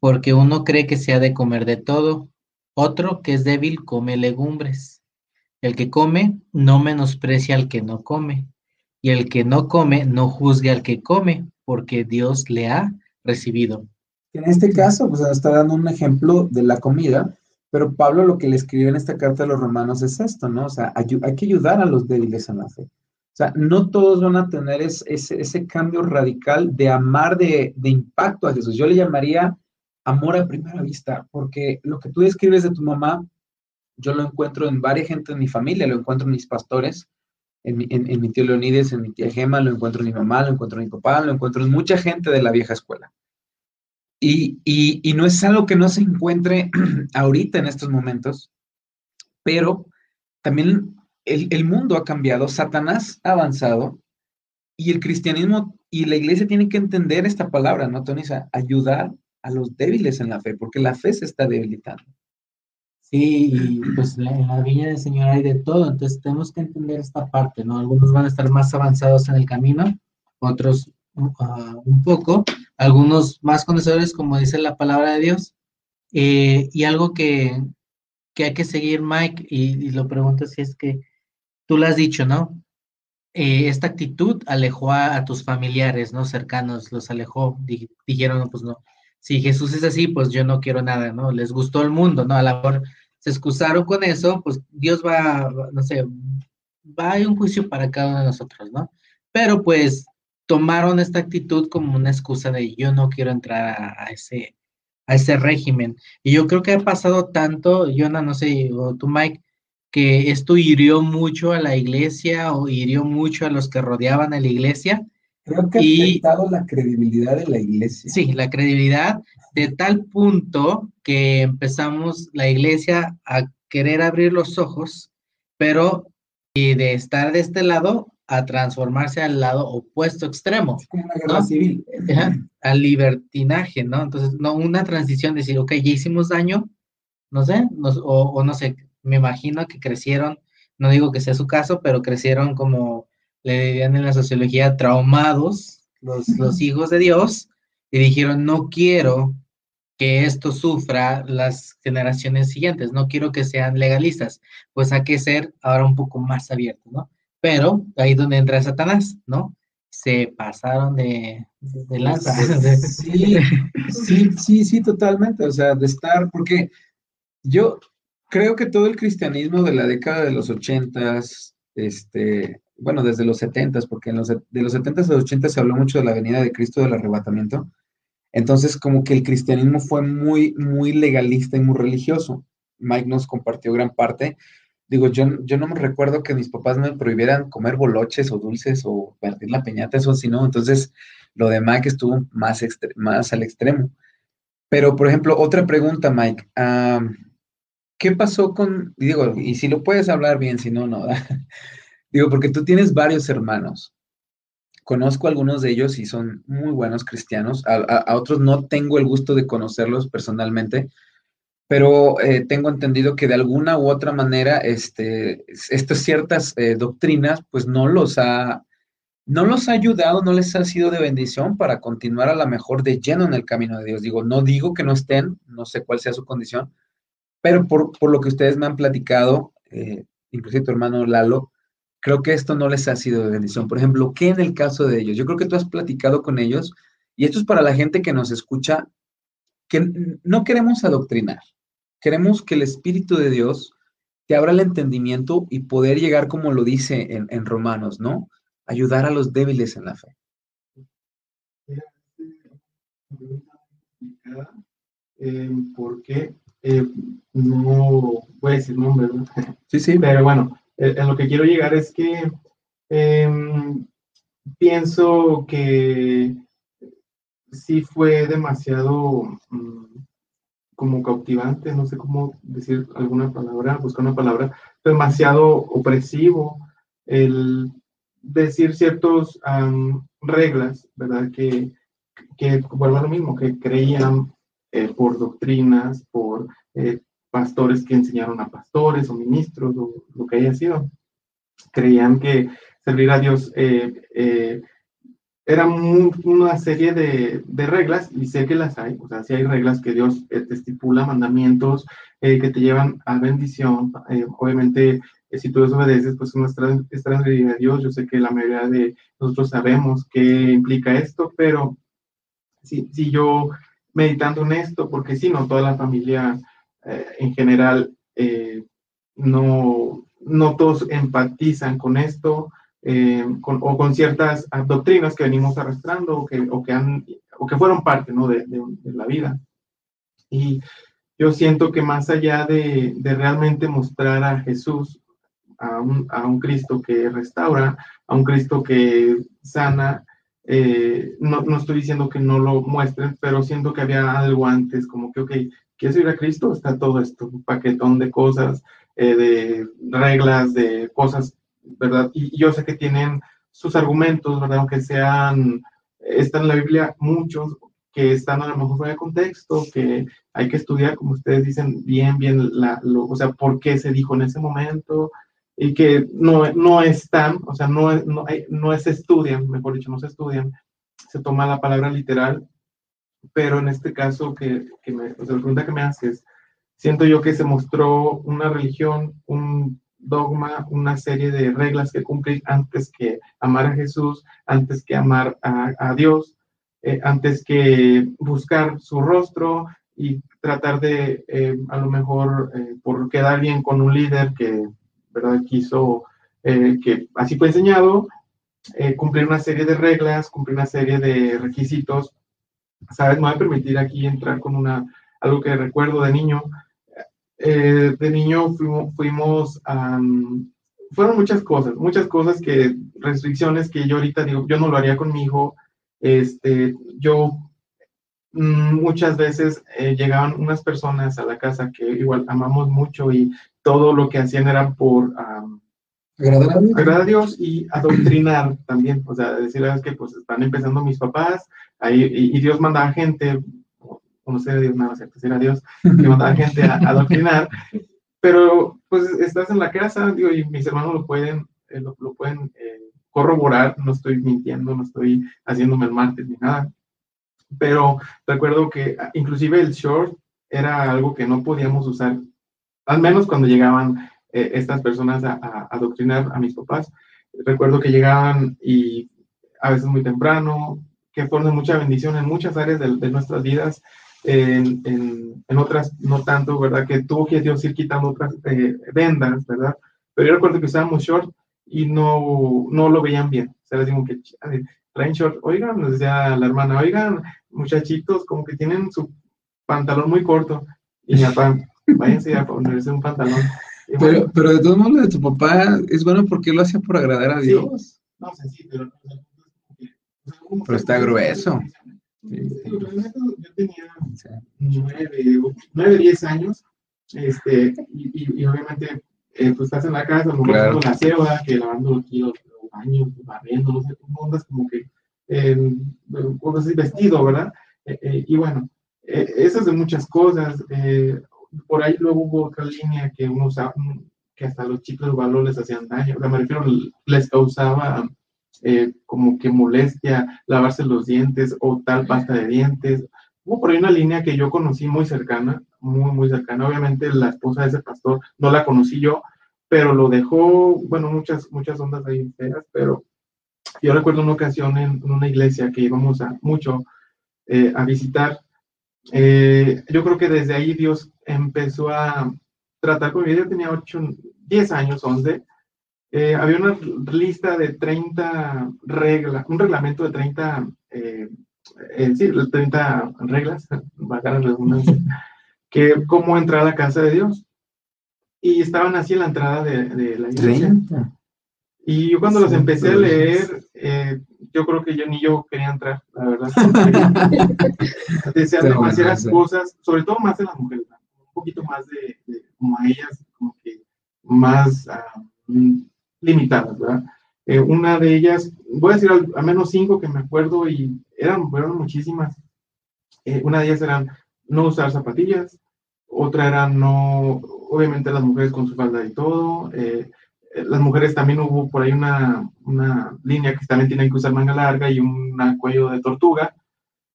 porque uno cree que se ha de comer de todo, otro que es débil come legumbres. El que come no menosprecia al que no come y el que no come no juzgue al que come, porque Dios le ha recibido. En este caso, pues está dando un ejemplo de la comida, pero Pablo lo que le escribió en esta carta a los romanos es esto, ¿no? O sea, hay, que ayudar a los débiles en la fe. O sea, no todos van a tener ese, cambio radical de amar de, de impacto a Jesús. Yo le llamaría amor a primera vista, porque lo que tú describes de tu mamá, yo lo encuentro en varias gente de mi familia, lo encuentro en mis pastores, en mi, tío Leonides, en mi tía Gema, lo encuentro en mi mamá, lo encuentro en mi papá, lo encuentro en mucha gente de la vieja escuela. Y, y, no es algo que no se encuentre [CLEARS THROAT] ahorita en estos momentos, pero también el, el, mundo ha cambiado, Satanás ha avanzado y el cristianismo y la iglesia tienen que entender esta palabra, ¿no, Tonisa? Ayudar a los débiles en la fe, porque la fe se está debilitando. Sí, y pues en la viña del Señor hay de todo, entonces tenemos que entender esta parte, ¿no? Algunos van a estar más avanzados en el camino, otros ah, un poco, algunos más conocedores, como dice la palabra de Dios, eh, y algo que, que hay que seguir, Mike, y, lo pregunto si es que tú lo has dicho, ¿no? Eh, esta actitud alejó a, tus familiares, ¿no? Cercanos, los alejó, dijeron, pues no, si Jesús es así, pues yo no quiero nada, ¿no? Les gustó el mundo, ¿no? A la mejor se excusaron con eso, pues Dios va, no sé, va a un juicio para cada uno de nosotros, ¿no? Pero pues tomaron esta actitud como una excusa de yo no quiero entrar a, ese, a ese régimen. Y yo creo que ha pasado tanto, Jonah, no sé, o tú, Mike, que esto hirió mucho a la iglesia o hirió mucho a los que rodeaban a la iglesia. Creo que ha afectado la credibilidad de la iglesia. Sí, la credibilidad de tal punto que empezamos la iglesia a querer abrir los ojos, pero y de estar de este lado a transformarse al lado opuesto extremo. como una guerra civil. al libertinaje, ¿no? Entonces, no, una transición, decir, ok, ya hicimos daño, no sé, o, no sé, me imagino que crecieron, no digo que sea su caso, pero crecieron como le dirían en la sociología, traumados, los, los hijos de Dios, y dijeron, no quiero que esto sufra las generaciones siguientes, no quiero que sean legalistas, pues hay que ser ahora un poco más abiertos, ¿no? Pero ahí donde entra Satanás, ¿no? Se pasaron de, de lanza. [LAUGHS] Sí, sí, sí, sí, totalmente. O sea, de estar, porque yo creo que todo el cristianismo de la década de los ochentas, este, bueno, desde los setentas, porque en los, de los setentas a los ochentas se habló mucho de la venida de Cristo del arrebatamiento. Entonces, como que el cristianismo fue muy, muy legalista y muy religioso. Mike nos compartió gran parte digo, yo, yo no me recuerdo que mis papás me prohibieran comer boloches o dulces o partir la peñata, eso sí, ¿no? Entonces, lo de Mike estuvo más, más al extremo. Pero, por ejemplo, otra pregunta, Mike. ¿Qué pasó con, digo, y si lo puedes hablar bien, si no, no. [LAUGHS] digo, porque tú tienes varios hermanos. Conozco a algunos de ellos y son muy buenos cristianos. a otros no tengo el gusto de conocerlos personalmente, pero eh, tengo entendido que de alguna u otra manera este, estas ciertas eh, doctrinas pues no los ha no los ha ayudado, no les ha sido de bendición para continuar a la mejor de lleno en el camino de Dios. Digo, no digo que no estén, no sé cuál sea su condición, pero por, lo que ustedes me han platicado, eh, inclusive tu hermano Lalo, creo que esto no les ha sido de bendición. Por ejemplo, ¿qué en el caso de ellos? Yo creo que tú has platicado con ellos y esto es para la gente que nos escucha, que no queremos adoctrinar, Queremos que el Espíritu de Dios te abra el entendimiento y poder llegar, como lo dice en, Romanos, ¿no? Ayudar a los débiles en la fe. Eh, porque eh, no voy a decir nombre, ¿no? Sí, sí. Pero bueno, en lo que quiero llegar es que em, pienso que sí fue demasiado mm, como cautivante, no sé cómo decir alguna palabra, buscar una palabra, demasiado opresivo el decir ciertas reglas, ¿verdad? Que, que vuelvo lo mismo, que creían eh, por doctrinas, por eh, pastores que enseñaron a pastores o ministros o lo que haya sido. Creían que servir a Dios eh, era una serie de, reglas, y sé que las hay, o sea, si hay reglas que Dios eh, te estipula, mandamientos eh, que te llevan a bendición. Eh, obviamente, si tú desobedeces, pues no es transgredir a Dios. Yo sé que la mayoría de nosotros sabemos qué implica esto, pero si, si yo meditando en esto, porque si no, toda la familia en general, no, no todos empatizan con esto, eh, o con ciertas doctrinas que venimos arrastrando o que, o que, han, o que fueron parte ¿no? de, de, la vida. Y yo siento que más allá de, de realmente mostrar a Jesús, a un, a un, Cristo que restaura, a un Cristo que sana, eh, no, no, estoy diciendo que no lo muestren, pero siento que había algo antes, como que, ok, ¿quieres ir a Cristo? Está todo esto, un paquetón de cosas, eh, de reglas, de cosas ¿verdad? Y, yo sé que tienen sus argumentos, ¿verdad? Aunque sean, están en la Biblia muchos que están a lo mejor fuera de contexto, que hay que estudiar, como ustedes dicen, bien, bien, la, o sea, por qué se dijo en ese momento, y que no, no están, o sea, no, no, no se estudian, mejor dicho, no se estudian, se toma la palabra literal, pero en este caso que, que me, o sea, la pregunta que me haces, siento yo que se mostró una religión, un dogma, una serie de reglas que cumplir antes que amar a Jesús, antes que amar a, Dios, eh, antes que buscar su rostro y tratar de, eh, a lo mejor, eh, por quedar bien con un líder que, ¿verdad?, quiso, que así fue enseñado, cumplir una serie de reglas, cumplir una serie de requisitos. ¿Sabes? Me voy a permitir aquí entrar con una, algo que recuerdo de niño. Eh, de niño fuimos, fuimos fueron muchas cosas, muchas cosas que, restricciones que yo ahorita digo, yo no lo haría con mi hijo. Este, yo mm, muchas veces eh, llegaban unas personas a la casa que igual amamos mucho y todo lo que hacían era por agradar, a Dios. y adoctrinar [CLEARS THROAT] también, o sea, decir que pues están empezando mis papás ahí, y, y Dios manda a gente conocer a Dios, nada, ¿cierto? a Dios, que mandaba gente a, adoctrinar, [LAUGHS] pero pues estás en la casa, digo, y mis hermanos lo pueden, eh, lo, pueden eh, corroborar, no estoy mintiendo, no estoy haciéndome el martes ni nada, pero recuerdo que ah, inclusive el short era algo que no podíamos usar, al menos cuando llegaban eh, estas personas a, adoctrinar a mis papás. Recuerdo que llegaban y a veces muy temprano, que fueron mucha bendición en muchas áreas de, nuestras vidas, en, en, otras no tanto, ¿verdad? Que tuvo que Dios ir quitando otras eh, vendas, ¿verdad? Pero yo recuerdo que usábamos short y no, no lo veían bien. O sea, les digo que traen short, oigan, nos decía la hermana, oigan, muchachitos, como que tienen su pantalón muy corto. Y mi papá, váyanse a ponerse un pantalón. Pero, pero de todos modos, de tu papá es bueno porque lo hacía por agradar a Dios. No sé, sí, pero... Pero está grueso. Yo tenía nueve, nueve, diez años, este, y, y, obviamente, eh, pues estás en la casa, no claro. la ceba, que lavando aquí los, baños, barriendo, no sé, ondas como que, eh, así, vestido, ¿verdad? Eh, eh, y bueno, esas de muchas cosas, por ahí luego hubo otra línea que uno usaba, que hasta los chicos valores les hacían daño, o sea, me refiero, les causaba eh, como que molestia lavarse los dientes o tal pasta de dientes. Hubo por ahí una línea que yo conocí muy cercana, muy, muy cercana. Obviamente la esposa de ese pastor no la conocí yo, pero lo dejó, bueno, muchas, muchas ondas ahí feas, pero yo recuerdo una ocasión en, una iglesia que íbamos a mucho eh, a visitar. Eh, yo creo que desde ahí Dios empezó a tratar con Yo tenía 8, 10 años, 11, eh, había una lista de 30 reglas, un reglamento de 30, eh, sí, 30 reglas, [LAUGHS] la redundancia, [LAUGHS] que cómo entrar a la casa de Dios. Y estaban así en la entrada de, la iglesia. Y yo cuando los empecé a leer, eh, yo creo que ni yo quería entrar, la verdad. [LAUGHS] Decían demasiadas cosas, sobre todo más en las mujeres, un poquito más de, como a ellas, como que más... Ah, limitadas, ¿verdad? Eh, una de ellas, voy a decir al, menos cinco que me acuerdo y eran, fueron muchísimas. Eh, una de ellas eran no usar zapatillas, otra era no, obviamente las mujeres con su falda y todo. Eh, las mujeres también hubo por ahí una, una, línea que también tienen que usar manga larga y un cuello de tortuga,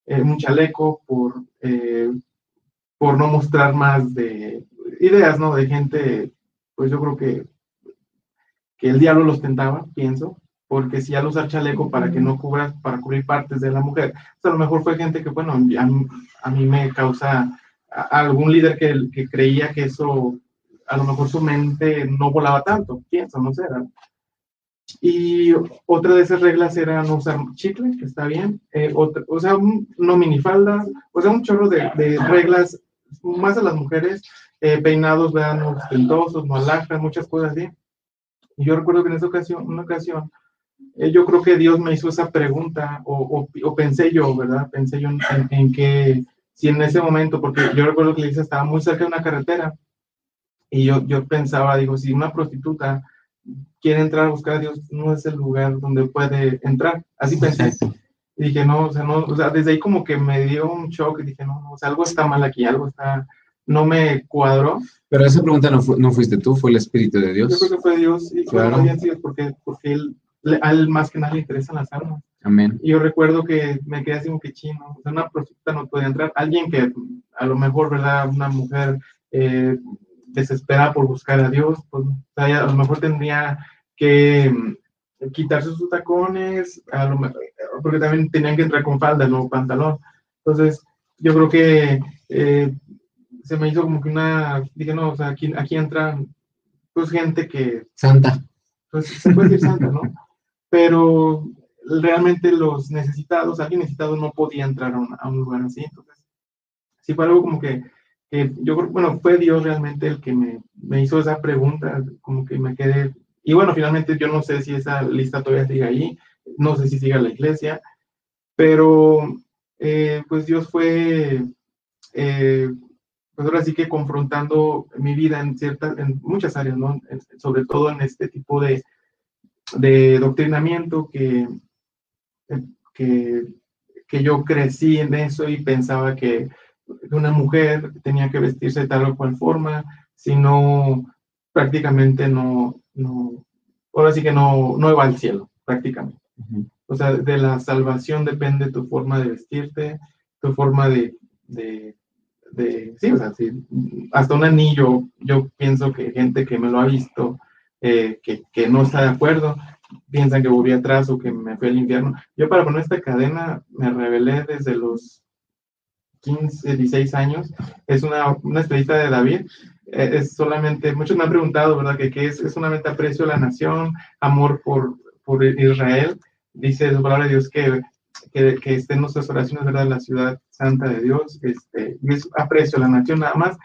un chaleco por, por no mostrar más de ideas, ¿no? De gente, pues yo creo que que el diablo los tentaba, pienso, porque si al usar chaleco para que no cubras, para cubrir partes de la mujer, a lo mejor fue gente que, bueno, a mí, me causa algún líder que, que, creía que eso, a lo mejor su mente no volaba tanto, pienso, no sé. Y otra de esas reglas era no usar chicle, que está bien, eh, o sea, no minifaldas, o sea, un chorro de, de reglas, más a las mujeres, eh, peinados, vean, ostentosos, no alhajas, muchas cosas así. Y yo recuerdo que en esa ocasión, una ocasión, eh, yo creo que Dios me hizo esa pregunta, o, o, pensé yo, ¿verdad? Pensé yo en, en, que, si en ese momento, porque yo recuerdo que la iglesia estaba muy cerca de una carretera, y yo, yo pensaba, digo, si una prostituta quiere entrar a buscar a Dios, no es el lugar donde puede entrar. Así pensé. Y dije, no, o sea, no, o sea, desde ahí como que me dio un shock y dije, no, no, o sea, algo está mal aquí, algo está, no me cuadró. Pero esa pregunta no, no fuiste tú, fue el Espíritu de Dios. Yo creo que fue Dios, y claro. porque, porque él, a él más que nada le interesan las almas. Amén. Y yo recuerdo que me quedé así como que chino, o sea, una prostituta no podía entrar, alguien que a lo mejor, ¿verdad? Una mujer eh, desesperada por buscar a Dios, pues, a lo mejor tendría que mm, quitarse sus tacones, porque también tenían que entrar con falda, no pantalón. Entonces, yo creo que eh, se me hizo como que una, dije, no, o sea, aquí, aquí entran pues gente que... Santa. Pues se puede decir santa, ¿no? Pero realmente los necesitados, alguien necesitado no podía entrar a un, a un lugar así. Entonces, sí fue algo como que, que, yo creo, bueno, fue Dios realmente el que me, me, hizo esa pregunta, como que me quedé, y bueno, finalmente yo no sé si esa lista todavía sigue ahí, no sé si sigue la iglesia, pero eh, pues Dios fue, eh, pues ahora sí que confrontando mi vida en ciertas, en muchas áreas, ¿no? sobre todo en este tipo de, de doctrinamiento que, que, que yo crecí en eso y pensaba que una mujer tenía que vestirse de tal o cual forma, sino prácticamente no, no, ahora sí que no, no iba al cielo, prácticamente. O sea, de la salvación depende tu forma de vestirte, tu forma de, de, de sí, o sea, sí, hasta un anillo, yo pienso que gente que me lo ha visto, eh, que, que, no está de acuerdo, piensan que volví atrás o que me fui al infierno. Yo para poner esta cadena me revelé desde los 15, 16 años. Es una, una estrellita de David. Eh, es solamente, muchos me han preguntado, ¿verdad? Que, que es, es, solamente aprecio a la nación, amor por, por Israel. Dice la palabra de Dios que, que, que esté en nuestras oraciones, ¿verdad? La ciudad santa de Dios. Este, y es aprecio a la nación nada más.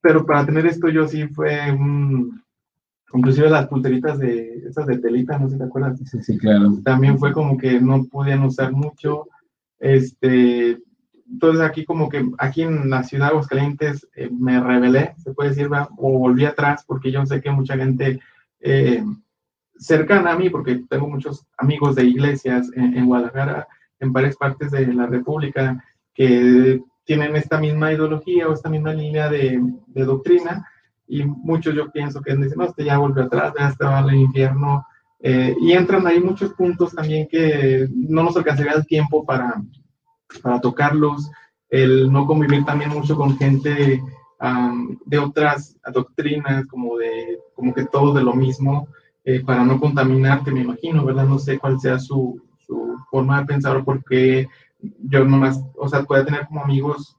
Pero para tener esto yo sí fue un, inclusive las pulteritas de esas de telita, no sé si te acuerdas. Sí, sí, claro. También fue como que no podían usar mucho. Este, entonces aquí como que aquí en la ciudad de Aguascalientes eh, me rebelé, se puede decir, o volví atrás porque yo sé que mucha gente eh, cercana a mí, porque tengo muchos amigos de iglesias en, Guadalajara, en varias partes de la República, que tienen esta misma ideología o esta misma línea de, doctrina, y muchos yo pienso que dicen, no, este ya volvió atrás, ya estaba el infierno, eh, y entran ahí muchos puntos también que no nos alcanzaría el tiempo para, para tocarlos, el no convivir también mucho con gente de otras doctrinas, como de, como que todo de lo mismo, eh, para no contaminarte, me imagino, ¿verdad? No sé cuál sea su, su forma de pensar o por qué yo nomás, o sea, puede tener como amigos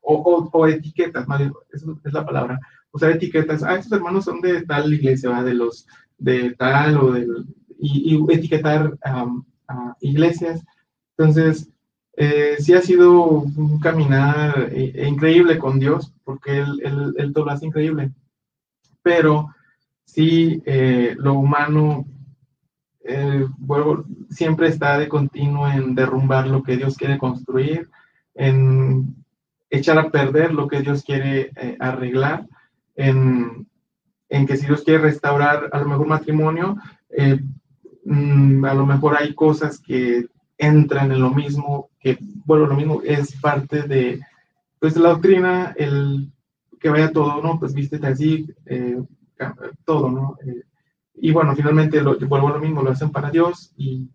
o, o, etiquetas, esa es la palabra, sea, etiquetas, ah, estos hermanos son de tal iglesia, ¿verdad? De los, de tal o del, y, etiquetar iglesias. Entonces, eh, sí ha sido un caminar eh, increíble con Dios, porque él, él, él, todo lo hace increíble. Pero sí, eh, lo humano eh, vuelvo, siempre está de continuo en derrumbar lo que Dios quiere construir, en echar a perder lo que Dios quiere eh, arreglar, en, en, que si Dios quiere restaurar a lo mejor matrimonio, mm, a lo mejor hay cosas que entran en lo mismo, que, bueno, lo mismo es parte de, pues, la doctrina, el que vaya todo, ¿no? Pues vístete así, eh, todo, ¿no? Eh, y bueno, finalmente vuelvo a lo mismo, lo hacen para Dios, y,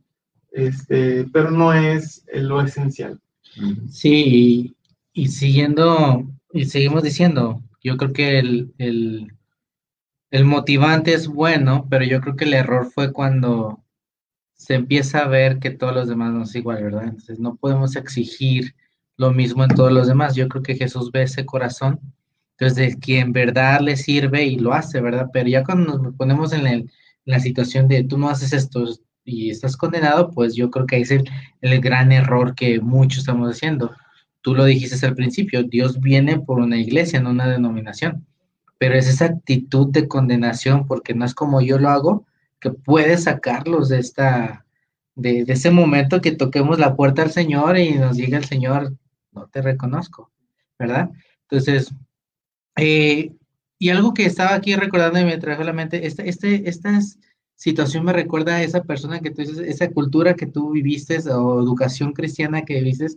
este, pero no es lo esencial. Sí, y, y siguiendo, y seguimos diciendo, yo creo que el, el, el motivante es bueno, pero yo creo que el error fue cuando se empieza a ver que todos los demás no es igual, ¿verdad? Entonces no podemos exigir lo mismo en todos los demás. Yo creo que Jesús ve ese corazón, entonces que en verdad le sirve y lo hace, ¿verdad? Pero ya cuando nos ponemos en la situación de tú no haces esto y estás condenado, pues yo creo que ahí es el, el gran error que muchos estamos haciendo. Tú lo dijiste al principio, Dios viene por una iglesia, no una denominación, pero es esa actitud de condenación porque no es como yo lo hago, que puede sacarlos de esta, de, ese momento que toquemos la puerta al Señor y nos diga el Señor, no te reconozco, ¿verdad? Entonces, eh, y algo que estaba aquí recordando y me trajo a la mente, esta, este, esta situación me recuerda a esa persona que tú dices, esa cultura que tú viviste o educación cristiana que viviste,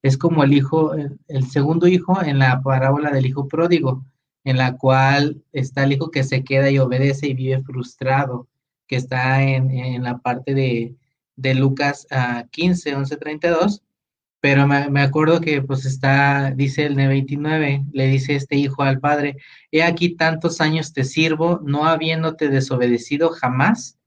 es como el hijo, el segundo hijo en la parábola del hijo pródigo, en la cual está el hijo que se queda y obedece y vive frustrado que está en, en la parte de, de Lucas uh, 15, 11, 32. pero me, acuerdo que pues está, dice el 29, le dice este hijo al padre, he aquí tantos años te sirvo, no habiéndote desobedecido jamás,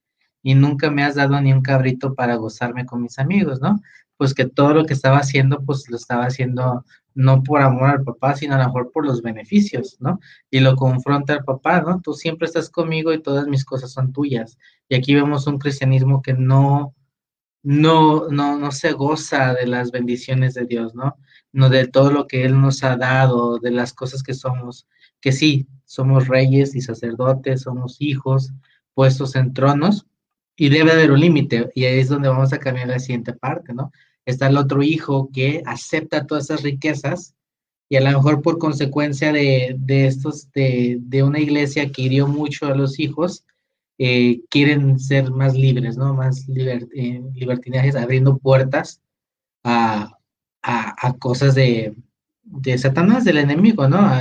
y nunca me has dado ni un cabrito para gozarme con mis amigos, ¿no? Pues que todo lo que estaba haciendo, pues lo estaba haciendo no por amor al papá, sino a lo mejor por los beneficios, ¿no? Y lo confronta al papá, ¿no? Tú siempre estás conmigo y todas mis cosas son tuyas. Y aquí vemos un cristianismo que no, no, no, no se goza de las bendiciones de Dios, ¿no? No de todo lo que Él nos ha dado, de las cosas que somos, que sí, somos reyes y sacerdotes, somos hijos puestos en tronos, y debe haber un límite, y ahí es donde vamos a cambiar la siguiente parte, ¿no? Está el otro hijo que acepta todas esas riquezas, y a lo mejor por consecuencia de, estos, de, de, una iglesia que hirió mucho a los hijos, eh, quieren ser más libres, ¿no? Más eh, libertinajes, abriendo puertas a, cosas de, de, Satanás, del enemigo, ¿no?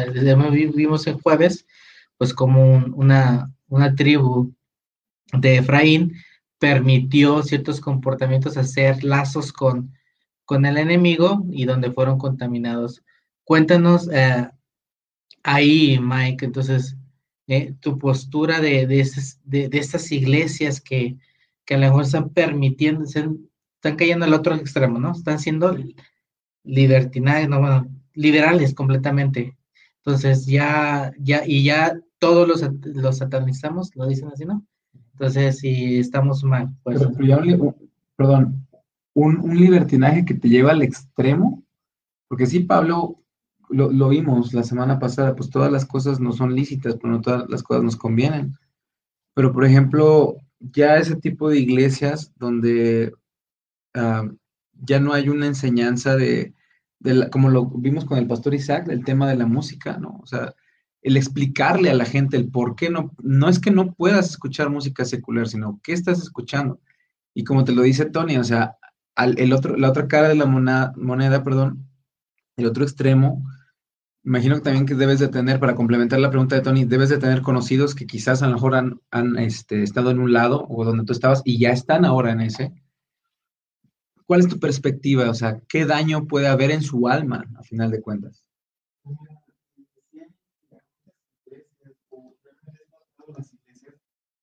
Vimos el jueves, pues como una, una tribu de Efraín permitió ciertos comportamientos hacer lazos con, con el enemigo y donde fueron contaminados. Cuéntanos eh, ahí, Mike, entonces, eh, tu postura de, de, de, estas iglesias que, que, a lo mejor están permitiendo, están cayendo al otro extremo, ¿no? Están siendo libertinarios, no, bueno, liberales completamente. Entonces ya, ya, y ya todos los, los satanizamos, lo dicen así, ¿no? Entonces, si estamos mal, pues... perdón, un, un libertinaje que te lleva al extremo, porque sí, Pablo lo, vimos la semana pasada, pues todas las cosas no son lícitas, pero no todas las cosas nos convienen. Pero, por ejemplo, ya ese tipo de iglesias donde ah, ya no hay una enseñanza de, como lo vimos con el pastor Isaac, del tema de la música, ¿no? O sea, el explicarle a la gente el por qué no, no es que no puedas escuchar música secular, sino qué estás escuchando. Y como te lo dice Tony, o sea, el otro, la otra cara de la moneda, moneda, perdón, el otro extremo, imagino que también que debes de tener, para complementar la pregunta de Tony, debes de tener conocidos que quizás a lo mejor han, este, estado en un lado o donde tú estabas y ya están ahora en ese. ¿Cuál es tu perspectiva? O sea, ¿qué daño puede haber en su alma, a final de cuentas?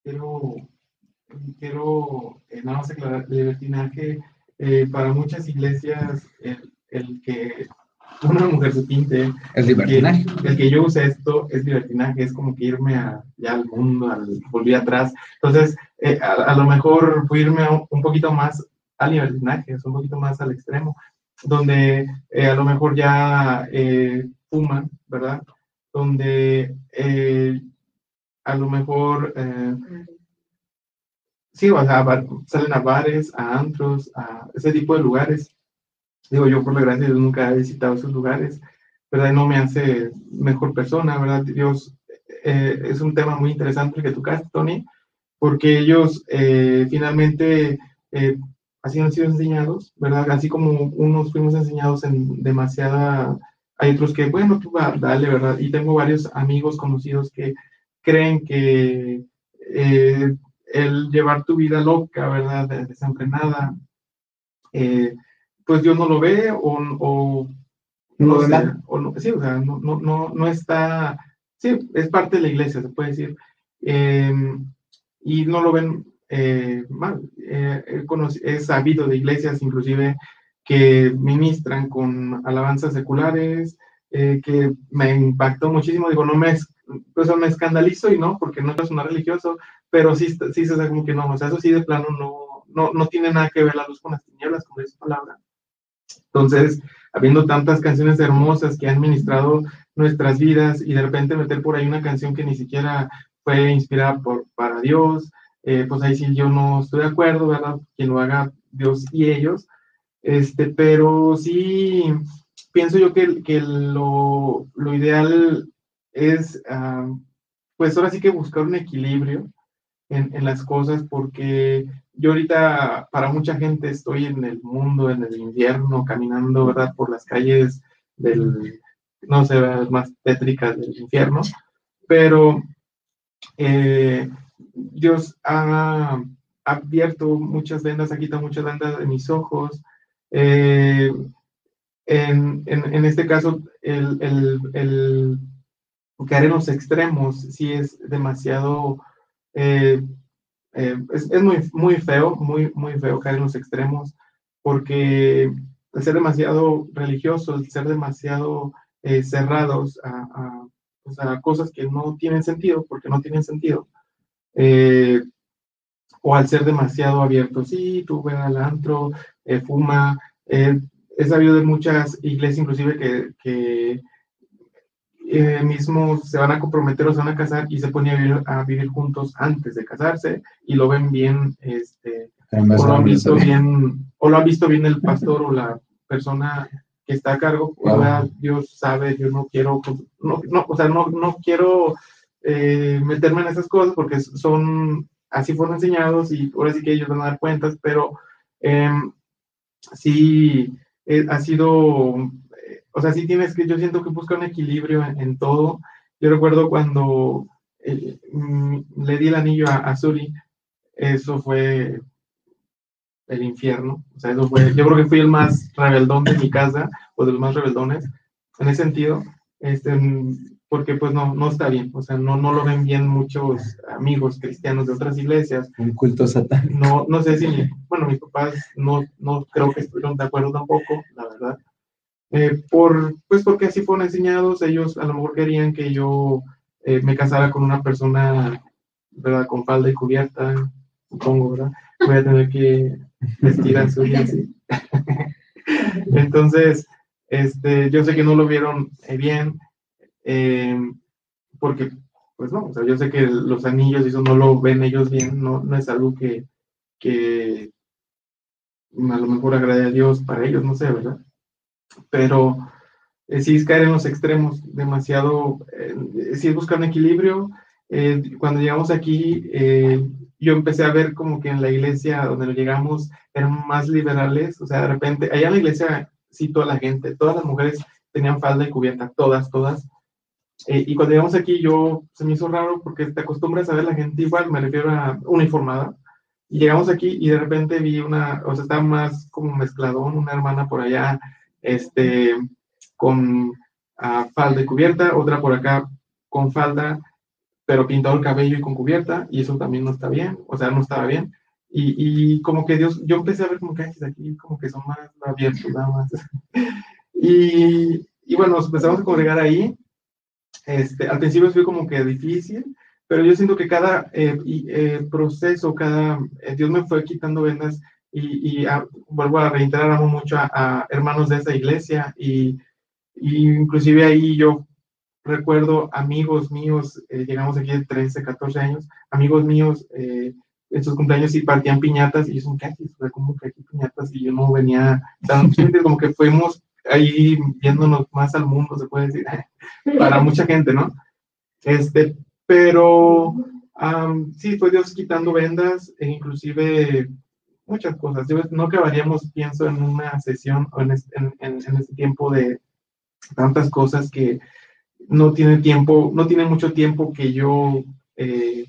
Quiero, quiero eh, nada más aclarar, libertinaje, eh, para muchas iglesias, el, el que una mujer se pinte. Es libertinaje. El que, yo use esto es libertinaje, es como que irme a, ya al mundo, al, volví atrás. Entonces, eh, a, lo mejor fui irme un poquito más al libertinaje, un poquito más al extremo, donde a lo mejor ya fuman, ¿verdad? Donde a lo mejor sí, o sea, salen a bares, a antros, a ese tipo de lugares Digo, yo por la gracia de Dios nunca he visitado esos lugares, ¿verdad? No me hace mejor persona, ¿verdad? Dios, eh, es un tema muy interesante que tocaste, Tony, porque ellos eh, finalmente eh, así han sido enseñados, ¿verdad? Así como unos fuimos enseñados en demasiada, hay otros que, bueno, tú dale, ¿verdad? Y tengo varios amigos conocidos que creen que el llevar tu vida loca, ¿verdad? Desenfrenada, eh, pues Dios no lo ve o, o no, o no, sí, o sea, no, no, no, está, sí, es parte de la iglesia, se puede decir, em, y no lo ven eh, mal. Eh, he, sabido de iglesias inclusive que ministran con alabanzas seculares, eh, que me impactó muchísimo, digo, no me, pues me escandalizo y no, porque no es una religioso, pero sí, sí se sabe como que no, o sea, eso sí de plano no, no, no tiene nada que ver la luz con las tinieblas, como dice palabra. Entonces, habiendo tantas canciones hermosas que han ministrado nuestras vidas y de repente meter por ahí una canción que ni siquiera fue inspirada por, para Dios, eh, pues ahí sí yo no estoy de acuerdo, ¿verdad? Quien lo haga Dios y ellos. Este, pero sí, pienso yo que, que lo, lo, ideal es, pues ahora sí que buscar un equilibrio en, en las cosas, porque yo ahorita para mucha gente estoy en el mundo, en el invierno, caminando, ¿verdad? Por las calles del, no sé, más tétricas del infierno, pero eh, Dios ha abierto muchas vendas, ha quitado muchas vendas de mis ojos. Eh, en, en, este caso, el, el, el, caer en los extremos sí es demasiado, eh, eh, es, es, muy, muy feo, muy, muy feo caer en los extremos, porque el ser demasiado religioso, el ser demasiado eh, cerrados a, a, pues a, cosas que no tienen sentido, porque no tienen sentido, o al ser demasiado abierto, sí, tú ve al antro, fuma, he sabido de muchas iglesias inclusive que, que eh, mismos se van a comprometer o se van a casar y se ponen a vivir, a vivir juntos antes de casarse y lo ven bien, este, o lo han visto bien, o lo ha visto bien el pastor o la persona que está a cargo, Dios sabe, yo no quiero, pues, no, no, o sea, no, no quiero eh, meterme en esas cosas porque son, así fueron enseñados y ahora sí que ellos van a dar cuentas, pero eh, sí, eh, ha sido, eh, o sea, sí tienes que, yo siento que busca un equilibrio en, todo. Yo recuerdo cuando eh, mm, le di el anillo a, a, Suri, eso fue el infierno. O sea, eso fue, yo creo que fui el más rebeldón de mi casa, o de los más rebeldones, en ese sentido. Este, porque pues no, no está bien, o sea, no, no lo ven bien muchos amigos cristianos de otras iglesias. Un culto satánico. No, no sé si, bueno, mis papás no, no creo que estuvieron de acuerdo tampoco, la verdad. Eh, por, pues porque así fueron enseñados, ellos a lo mejor querían que yo eh, me casara con una persona, ¿verdad? Con falda y cubierta, supongo, ¿verdad? Voy a tener que vestir a su así. [LAUGHS] Entonces, este, yo sé que no lo vieron eh, bien, eh, porque, pues no, o sea, yo sé que los anillos y eso no lo ven ellos bien, no, no es algo que, que a lo mejor agrade a Dios para ellos, no sé, ¿verdad? Pero eh, sí es caer en los extremos, demasiado, eh, sí es buscar un equilibrio. Eh, cuando llegamos aquí, yo empecé a ver como que en la iglesia donde llegamos eran más liberales, o sea, de repente, allá en la iglesia sí toda la gente, todas las mujeres tenían falda y cubierta, todas, todas, eh, y cuando llegamos aquí, yo se me hizo raro porque te acostumbras a ver la gente igual, me refiero a uniformada. Y llegamos aquí y de repente vi una, o sea, estaba más como mezcladón, una hermana por allá, este, con uh, falda y cubierta, otra por acá con falda, pero pintado el cabello y con cubierta, y eso también no está bien, o sea, no estaba bien. Y, y como que Dios, yo empecé a ver como que aquí como que son más abiertos, nada más. [LAUGHS] y, y bueno, nos empezamos a congregar ahí este, al principio fue como que difícil, pero yo siento que cada eh, eh, proceso, cada, eh, Dios me fue quitando vendas y, y vuelvo a reiterar, amo mucho a, hermanos de esa iglesia y, y, inclusive ahí yo recuerdo amigos míos, llegamos aquí de 13, 14 años, amigos míos en sus cumpleaños y partían piñatas y yo son casi, como que aquí piñatas y yo no venía, como que fuimos ahí viéndonos más al mundo, se puede decir, [LAUGHS] para mucha gente, ¿no? Este, pero sí, fue Dios quitando vendas e inclusive muchas cosas. No acabaríamos, pienso, en una sesión o en este, en, este tiempo de tantas cosas que no tiene tiempo, no tiene mucho tiempo que yo, eh,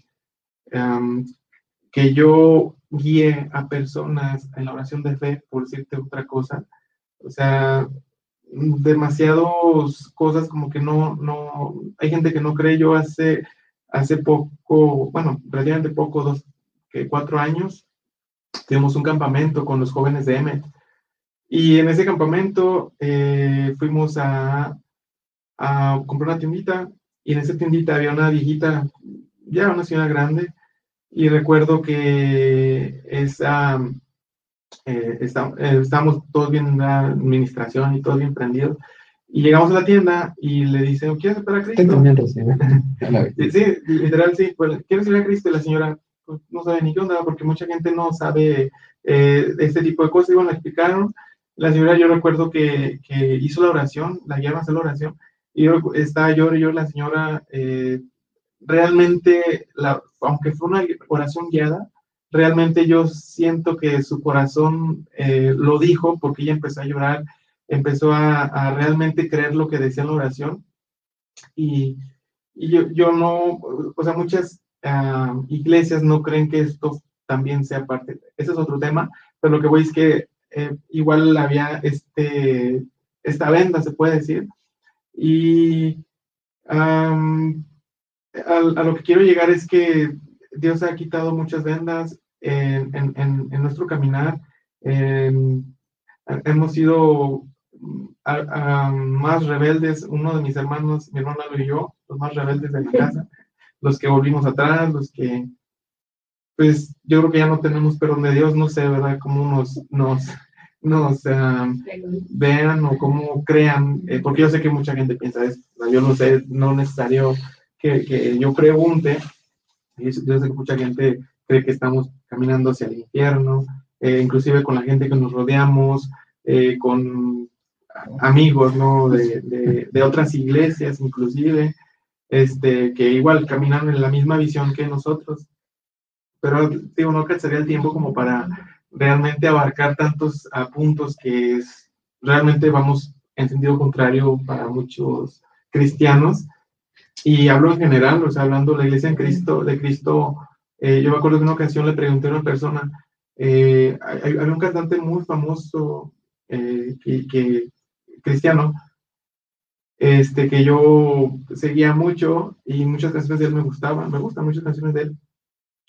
que yo guíe a personas en la oración de fe, por decirte otra cosa, o sea, demasiadas cosas como que no, no, hay gente que no cree. Yo hace, hace poco, bueno, relativamente poco, dos, que cuatro años, tuvimos un campamento con los jóvenes de Emmet. Y en ese campamento eh, fuimos a, a comprar una tiendita y en esa tiendita había una viejita, ya una señora grande, y recuerdo que esa, eh, eh, estábamos todos bien en la administración y todos bien prendidos. Y llegamos a la tienda y le dicen, ¿quieres aceptar a Cristo? [LAUGHS] sí, sí, literal, sí. Pues, ¿Quieres ir a Cristo? Y la señora pues, no sabe ni qué onda, porque mucha gente no sabe eh, este tipo de cosas. Y bueno, le explicaron. La señora, yo recuerdo que, que hizo la oración, la guiaron a hacer la oración. Y yo estaba yo y yo, la señora, eh, realmente, la, aunque fue una oración guiada, realmente yo siento que su corazón eh, lo dijo porque ella empezó a llorar, empezó a, realmente creer lo que decía la oración. Y, yo, yo, no, o sea, muchas iglesias no creen que esto también sea parte. Ese es otro tema, pero lo que voy es que eh, igual había este, esta venda, se puede decir. Y a, lo que quiero llegar es que Dios ha quitado muchas vendas en, en, en nuestro caminar. hemos sido más rebeldes, uno de mis hermanos, mi hermano y yo, los más rebeldes de la casa, los que volvimos atrás, los que, pues yo creo que ya no tenemos perdón de Dios, no sé, ¿verdad? Cómo nos, nos, nos vean o cómo crean, eh, porque yo sé que mucha gente piensa esto, yo no sé, no necesario que, que yo pregunte, yo sé que mucha gente cree que estamos caminando hacia el infierno, eh, inclusive con la gente que nos rodeamos, eh, con amigos, ¿no? De, de, otras iglesias, inclusive, este, que igual caminan en la misma visión que nosotros. Pero, digo, no sería el tiempo como para realmente abarcar tantos puntos que es, realmente vamos en sentido contrario para muchos cristianos. Y hablo en general, o sea, hablando de la iglesia en Cristo, de Cristo, eh, yo me acuerdo que una ocasión le pregunté a una persona, eh, hay, un cantante muy famoso eh, que, cristiano, este, que yo seguía mucho y muchas canciones de él me gustaban, me gustan muchas canciones de él.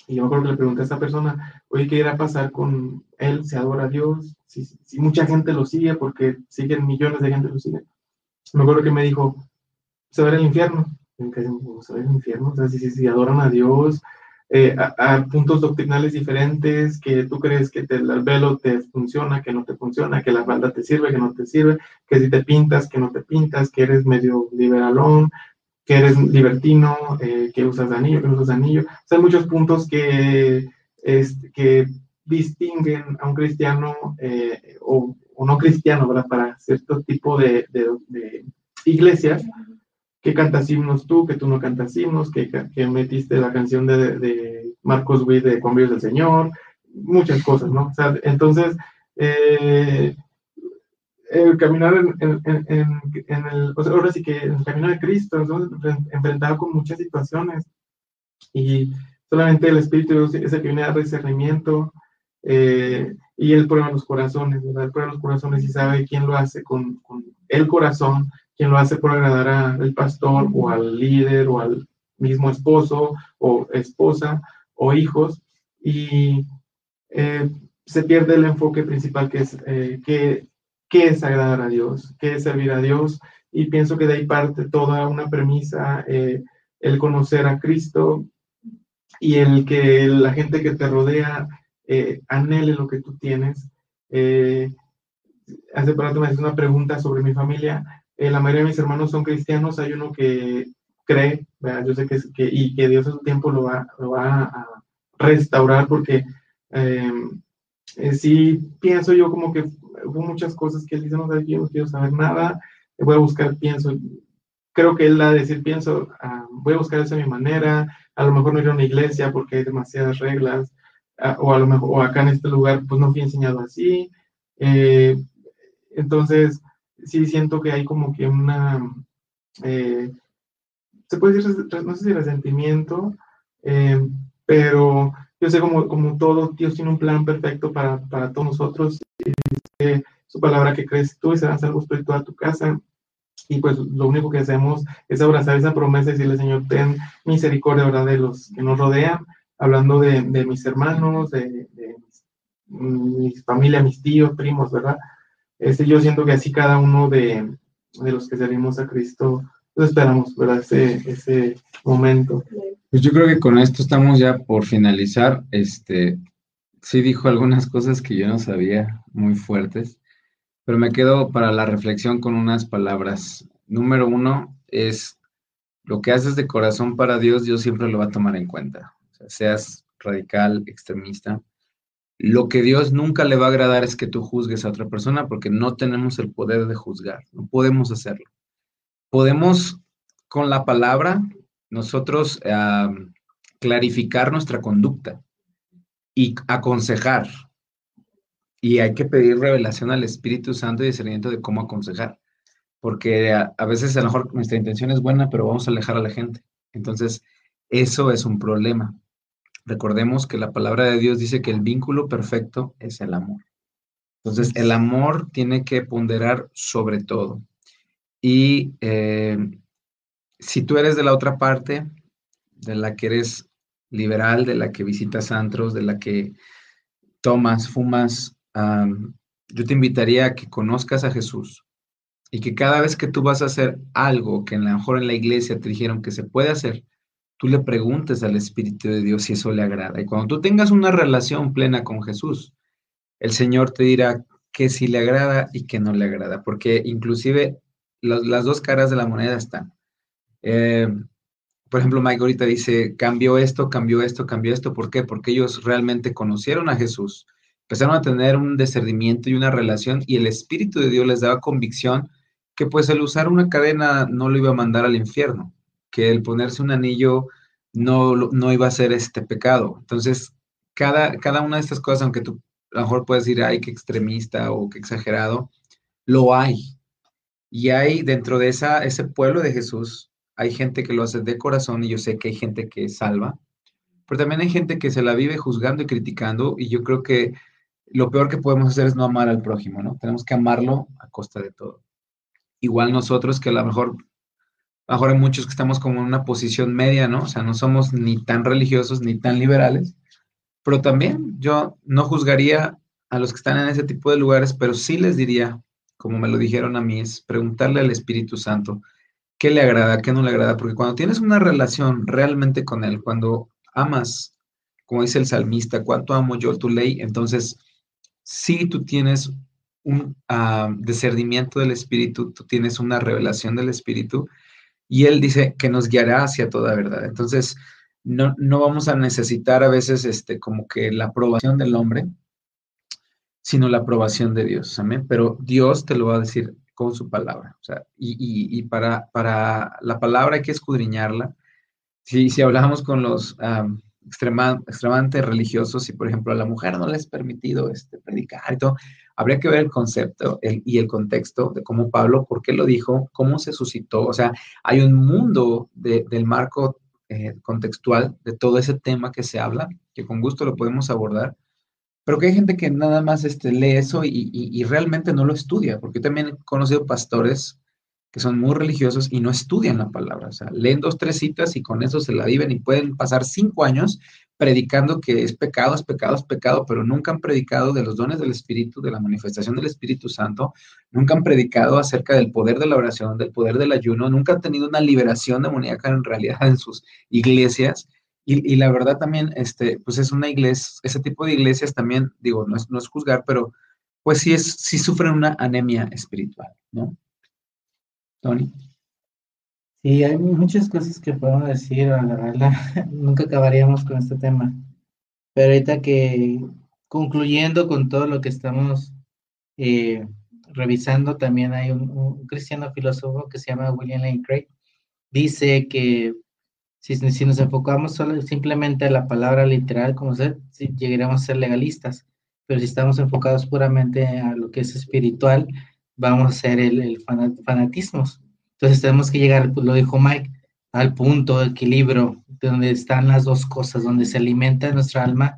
Y yo me acuerdo que le pregunté a esa persona, oye, ¿qué irá a pasar con él? ¿Se adora a Dios? Si, mucha gente lo sigue, porque siguen millones de gente lo sigue. Me acuerdo que me dijo, se va al infierno. se va al infierno, o sea, si, si adoran a Dios, eh, a, puntos doctrinales diferentes, que tú crees que te, el velo te funciona, que no te funciona, que la falda te sirve, que no te sirve, que si te pintas, que no te pintas, que eres medio liberalón, que eres libertino, eh, que usas anillo, que no usas anillo. Hay muchos puntos que, que distinguen a un cristiano eh, o, no cristiano. Para cierto tipo de, de, de iglesias que cantas himnos tú, que tú no cantas himnos, que, que metiste la canción de, de Marcos Witt de Convios del Señor, muchas cosas, ¿no? O sea, entonces, eh, el caminar en, en, en, el, o sea, ahora sí que en el camino de Cristo, entonces, enfrentado con muchas situaciones y solamente el Espíritu es el que viene a dar discernimiento eh, y él prueba los corazones, ¿verdad? Él prueba los corazones y sabe quién lo hace con, con el corazón quien lo hace por agradar al pastor o al líder o al mismo esposo o esposa o hijos. Y eh, se pierde el enfoque principal que es eh, que, es agradar a Dios, qué es servir a Dios. Y pienso que de ahí parte toda una premisa, eh, el conocer a Cristo y el que la gente que te rodea anhele lo que tú tienes. hace rato me haces una pregunta sobre mi familia eh, la mayoría de mis hermanos son cristianos, hay uno que cree, yo sé que, que, y que Dios en su tiempo lo va, lo va a restaurar porque em, eh, sí pienso yo como que hubo muchas cosas que él dice, no, sé, yo no quiero saber nada, voy a buscar, pienso, creo que él va a decir, pienso, ah, voy a buscar eso a mi manera, a lo mejor no ir a una iglesia porque hay demasiadas reglas, ah, o a lo mejor, o acá en este lugar, pues no fui enseñado así. Eh, entonces, sí siento que hay como que una, eh, se puede decir, no sé si resentimiento, eh, pero yo sé como, como todo, Dios tiene un plan perfecto para, para todos nosotros. Su palabra que crees tú y serás salvo espiritual a tu casa. Y pues lo único que hacemos es abrazar esa promesa y decirle, Señor, ten misericordia ¿verdad? de los que nos rodean, hablando de, de mis hermanos, de, de mi familia, mis tíos, primos, ¿verdad? Este, yo siento que así cada uno de, de los que servimos a Cristo, pues esperamos, ¿verdad? Ese, ese momento. Pues yo creo que con esto estamos ya por finalizar. Este, sí dijo algunas cosas que yo no sabía, muy fuertes, pero me quedo para la reflexión con unas palabras. Número uno es lo que haces de corazón para Dios, Dios siempre lo va a tomar en cuenta. O sea, seas radical, extremista, lo que Dios nunca le va a agradar es que tú juzgues a otra persona porque no tenemos el poder de juzgar, no podemos hacerlo. Podemos con la palabra nosotros clarificar nuestra conducta y aconsejar. Y hay que pedir revelación al Espíritu Santo y discernimiento de cómo aconsejar. Porque a, a veces a lo mejor nuestra intención es buena, pero vamos a alejar a la gente. Entonces, eso es un problema. Recordemos que la palabra de Dios dice que el vínculo perfecto es el amor. Entonces, el amor tiene que ponderar sobre todo. Y eh, si tú eres de la otra parte, de la que eres liberal, de la que visitas antros, de la que tomas, fumas, yo te invitaría a que conozcas a Jesús y que cada vez que tú vas a hacer algo que a lo mejor en la iglesia te dijeron que se puede hacer, tú le preguntes al Espíritu de Dios si eso le agrada. Y cuando tú tengas una relación plena con Jesús, el Señor te dirá que si le agrada y que no le agrada, porque inclusive las dos caras de la moneda están. Eh, por ejemplo, Mike ahorita dice, cambió esto, cambió esto, cambió esto. ¿Por qué? Porque ellos realmente conocieron a Jesús, empezaron a tener un discernimiento y una relación y el Espíritu de Dios les daba convicción que pues el usar una cadena no lo iba a mandar al infierno, que el ponerse un anillo no, no iba a ser este pecado. Entonces, cada, cada una de estas cosas, aunque tú a lo mejor puedes decir, ay, qué extremista o qué exagerado, lo hay. Y hay dentro de esa, ese pueblo de Jesús, hay gente que lo hace de corazón y yo sé que hay gente que salva, pero también hay gente que se la vive juzgando y criticando y yo creo que lo peor que podemos hacer es no amar al prójimo, ¿no? Tenemos que amarlo a costa de todo. Igual nosotros que a lo mejor, mejor hay muchos que estamos como en una posición media, ¿no? O sea, no somos ni tan religiosos ni tan liberales, pero también yo no juzgaría a los que están en ese tipo de lugares, pero sí les diría, como me lo dijeron a mí, es preguntarle al Espíritu Santo qué le agrada, qué no le agrada, porque cuando tienes una relación realmente con Él, cuando amas, como dice el salmista, cuánto amo yo tu ley, entonces sí tú tienes un uh, discernimiento del Espíritu, tú tienes una revelación del Espíritu, y Él dice que nos guiará hacia toda verdad. Entonces, no, no vamos a necesitar a veces este, como que la aprobación del hombre, sino la aprobación de Dios. Amén. Pero Dios te lo va a decir con su palabra. O sea, y, y, para, para, la palabra hay que escudriñarla. Si, si hablamos con los extremadamente religiosos, si por ejemplo a la mujer no le es permitido este, predicar y todo, habría que ver el concepto y el contexto de cómo Pablo, por qué lo dijo, cómo se suscitó. O sea, hay un mundo del marco eh, contextual de todo ese tema que se habla, que con gusto lo podemos abordar, pero que hay gente que nada más este, lee eso y, y, realmente no lo estudia, porque también he conocido pastores que son muy religiosos y no estudian la palabra, o sea, leen dos, tres citas y con eso se la viven y pueden pasar cinco años predicando que es pecado, es pecado, es pecado, pero nunca han predicado de los dones del Espíritu, de la manifestación del Espíritu Santo, nunca han predicado acerca del poder de la oración, del poder del ayuno, nunca han tenido una liberación demoníaca en realidad en sus iglesias. Y, la verdad también, este, pues es una iglesia, ese tipo de iglesias también, digo, no es, no es juzgar, pero pues sí, es, sí sufren una anemia espiritual, ¿no? Tony. Sí, hay muchas cosas que podemos decir, agarrarla. [LAUGHS] Nunca acabaríamos con este tema. Pero ahorita que concluyendo con todo lo que estamos eh, revisando, también hay un, cristiano filósofo que se llama William Lane Craig. Dice que si, si nos enfocamos solo, simplemente a la palabra literal, como ser, si llegaríamos a ser legalistas. Pero si estamos enfocados puramente a lo que es espiritual, vamos a ser el, el fanatismo. Entonces tenemos que llegar, pues lo dijo Mike, al punto de equilibrio, donde están las dos cosas, donde se alimenta nuestra alma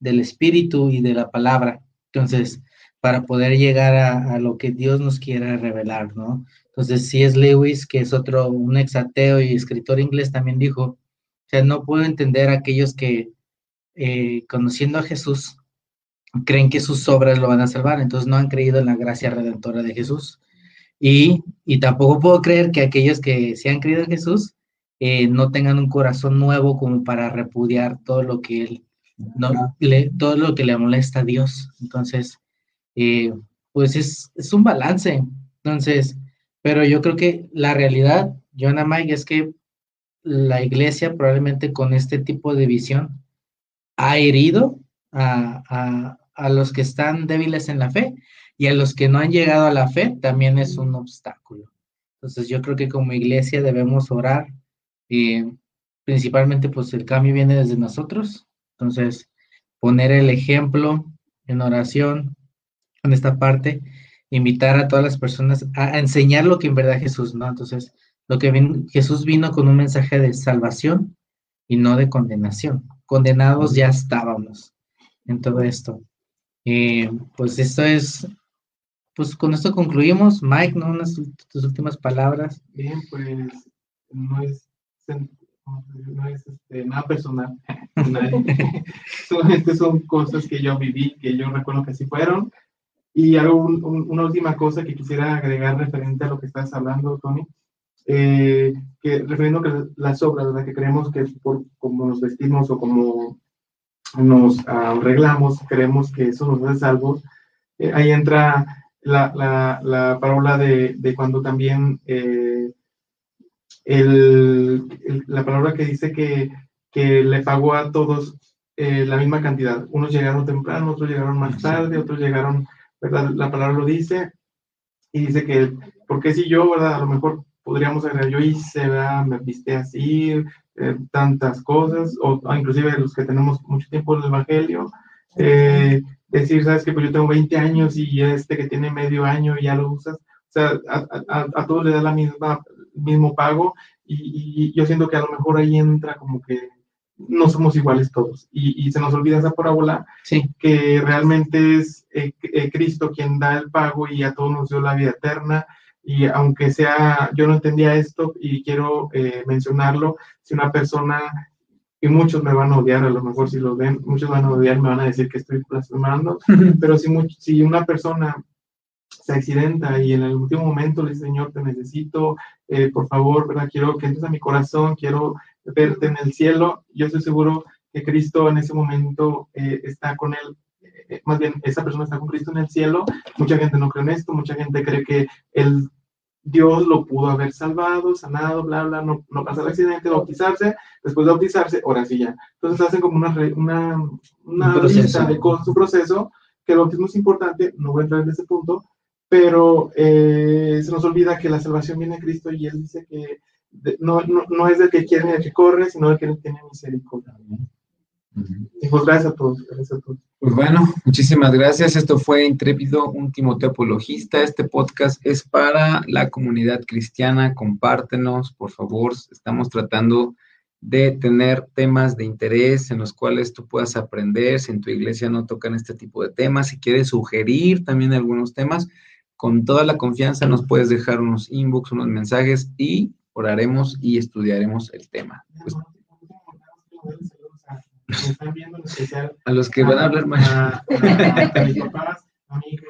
del espíritu y de la palabra. Entonces, para poder llegar a, lo que Dios nos quiere revelar, ¿no? Entonces, si es Lewis, que es otro, un exateo y escritor inglés, también dijo, o sea, no puedo entender a aquellos que, eh, conociendo a Jesús, creen que sus obras lo van a salvar, entonces no han creído en la gracia redentora de Jesús. Y, tampoco puedo creer que aquellos que se han creído en Jesús eh, no tengan un corazón nuevo como para repudiar todo lo que él, no, le, todo lo que le molesta a Dios. Entonces, eh, pues es, es, un balance. Entonces, pero yo creo que la realidad, Jonah Mike, es que la iglesia probablemente con este tipo de visión ha herido a, a, a los que están débiles en la fe y a los que no han llegado a la fe también es un obstáculo. Entonces yo creo que como iglesia debemos orar y principalmente pues el cambio viene desde nosotros. Entonces poner el ejemplo en oración en esta parte, invitar a todas las personas a enseñar lo que en verdad Jesús, ¿no? Entonces lo que Jesús vino con un mensaje de salvación y no de condenación. Condenados ya estábamos en todo esto. Eh, pues esto es, pues con esto concluimos. Mike, ¿no? Unas tus últimas palabras. Bien, pues no es, no es este, nada personal. [LAUGHS] [LAUGHS] Solamente son cosas que yo viví, que yo recuerdo que así fueron. Y algo, una última cosa que quisiera agregar referente a lo que estás hablando, Tony, eh, que refiriendo a las obras, ¿verdad? que creemos que por como nos vestimos o como nos arreglamos, creemos que eso nos hace salvos. Eh, ahí entra la, la, la parábola de, de, cuando también eh, el, la palabra que dice que, que le pagó a todos eh, la misma cantidad. Unos llegaron temprano, otros llegaron más tarde, otros llegaron, ¿verdad? La palabra lo dice y dice que, porque si yo, ¿verdad? A lo mejor podríamos agregar, yo hice, ¿verdad? Me viste así, eh, tantas cosas, o, inclusive los que tenemos mucho tiempo en el Evangelio, eh, decir, sabes que pues yo tengo 20 años y este que tiene medio año ya lo usas, o sea, a, a, todos le da la misma, mismo pago y, yo siento que a lo mejor ahí entra como que no somos iguales todos. Y, y se nos olvida esa parábola sí. que realmente es eh, Cristo quien da el pago y a todos nos dio la vida eterna. Y aunque sea, yo no entendía esto y quiero eh, mencionarlo, si una persona, y muchos me van a odiar, a lo mejor si lo ven, muchos van a odiar, me van a decir que estoy blasfemando, [LAUGHS] pero si, si una persona se accidenta y en el último momento le dice, Señor, te necesito, eh, por favor, ¿verdad? Quiero que entres a mi corazón, quiero verte en el cielo, yo estoy seguro que Cristo en ese momento eh, está con él eh, más bien esa persona está con Cristo en el cielo, mucha gente no cree en esto, mucha gente cree que el Dios lo pudo haber salvado, sanado, bla, bla, no, no pasa el accidente, bautizarse, después de bautizarse, ahora sí ya. Entonces hacen como una, una, una lista de cosas, un proceso, que el bautismo es importante, no voy a entrar en ese punto, pero eh, se nos olvida que la salvación viene de Cristo y Él dice que no, no, no, es del que quiere ni del que corre, sino del que tiene misericordia. Pues gracias a todos, gracias a todos. Pues bueno, muchísimas gracias. Esto fue Intrépido, un Timoteo apologista. Este podcast es para la comunidad cristiana. Compártenos, por favor. Estamos tratando de tener temas de interés en los cuales tú puedas aprender. Si en tu iglesia no tocan este tipo de temas, si quieres sugerir también algunos temas, con toda la confianza nos puedes dejar unos inbox, unos mensajes y oraremos y estudiaremos el tema. Pues, están viendo en especial. A los que van a hablar más. A, a, mis papás, a mi hijo.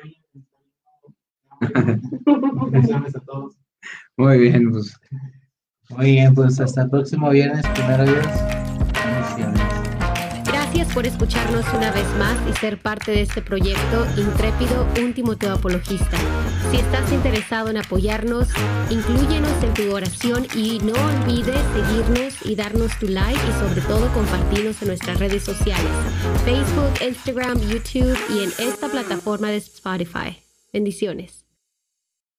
Bendiciones a todos. Muy bien, pues. Muy bien, pues hasta el próximo viernes, primero Dios. Por escucharnos una vez más y ser parte de este proyecto Intrépido, un Timoteo Apologista. Si estás interesado en apoyarnos, incluyenos en tu oración y no olvides seguirnos y darnos tu like y sobre todo compartirnos en nuestras redes sociales, Facebook, Instagram, YouTube y en esta plataforma de Spotify. Bendiciones.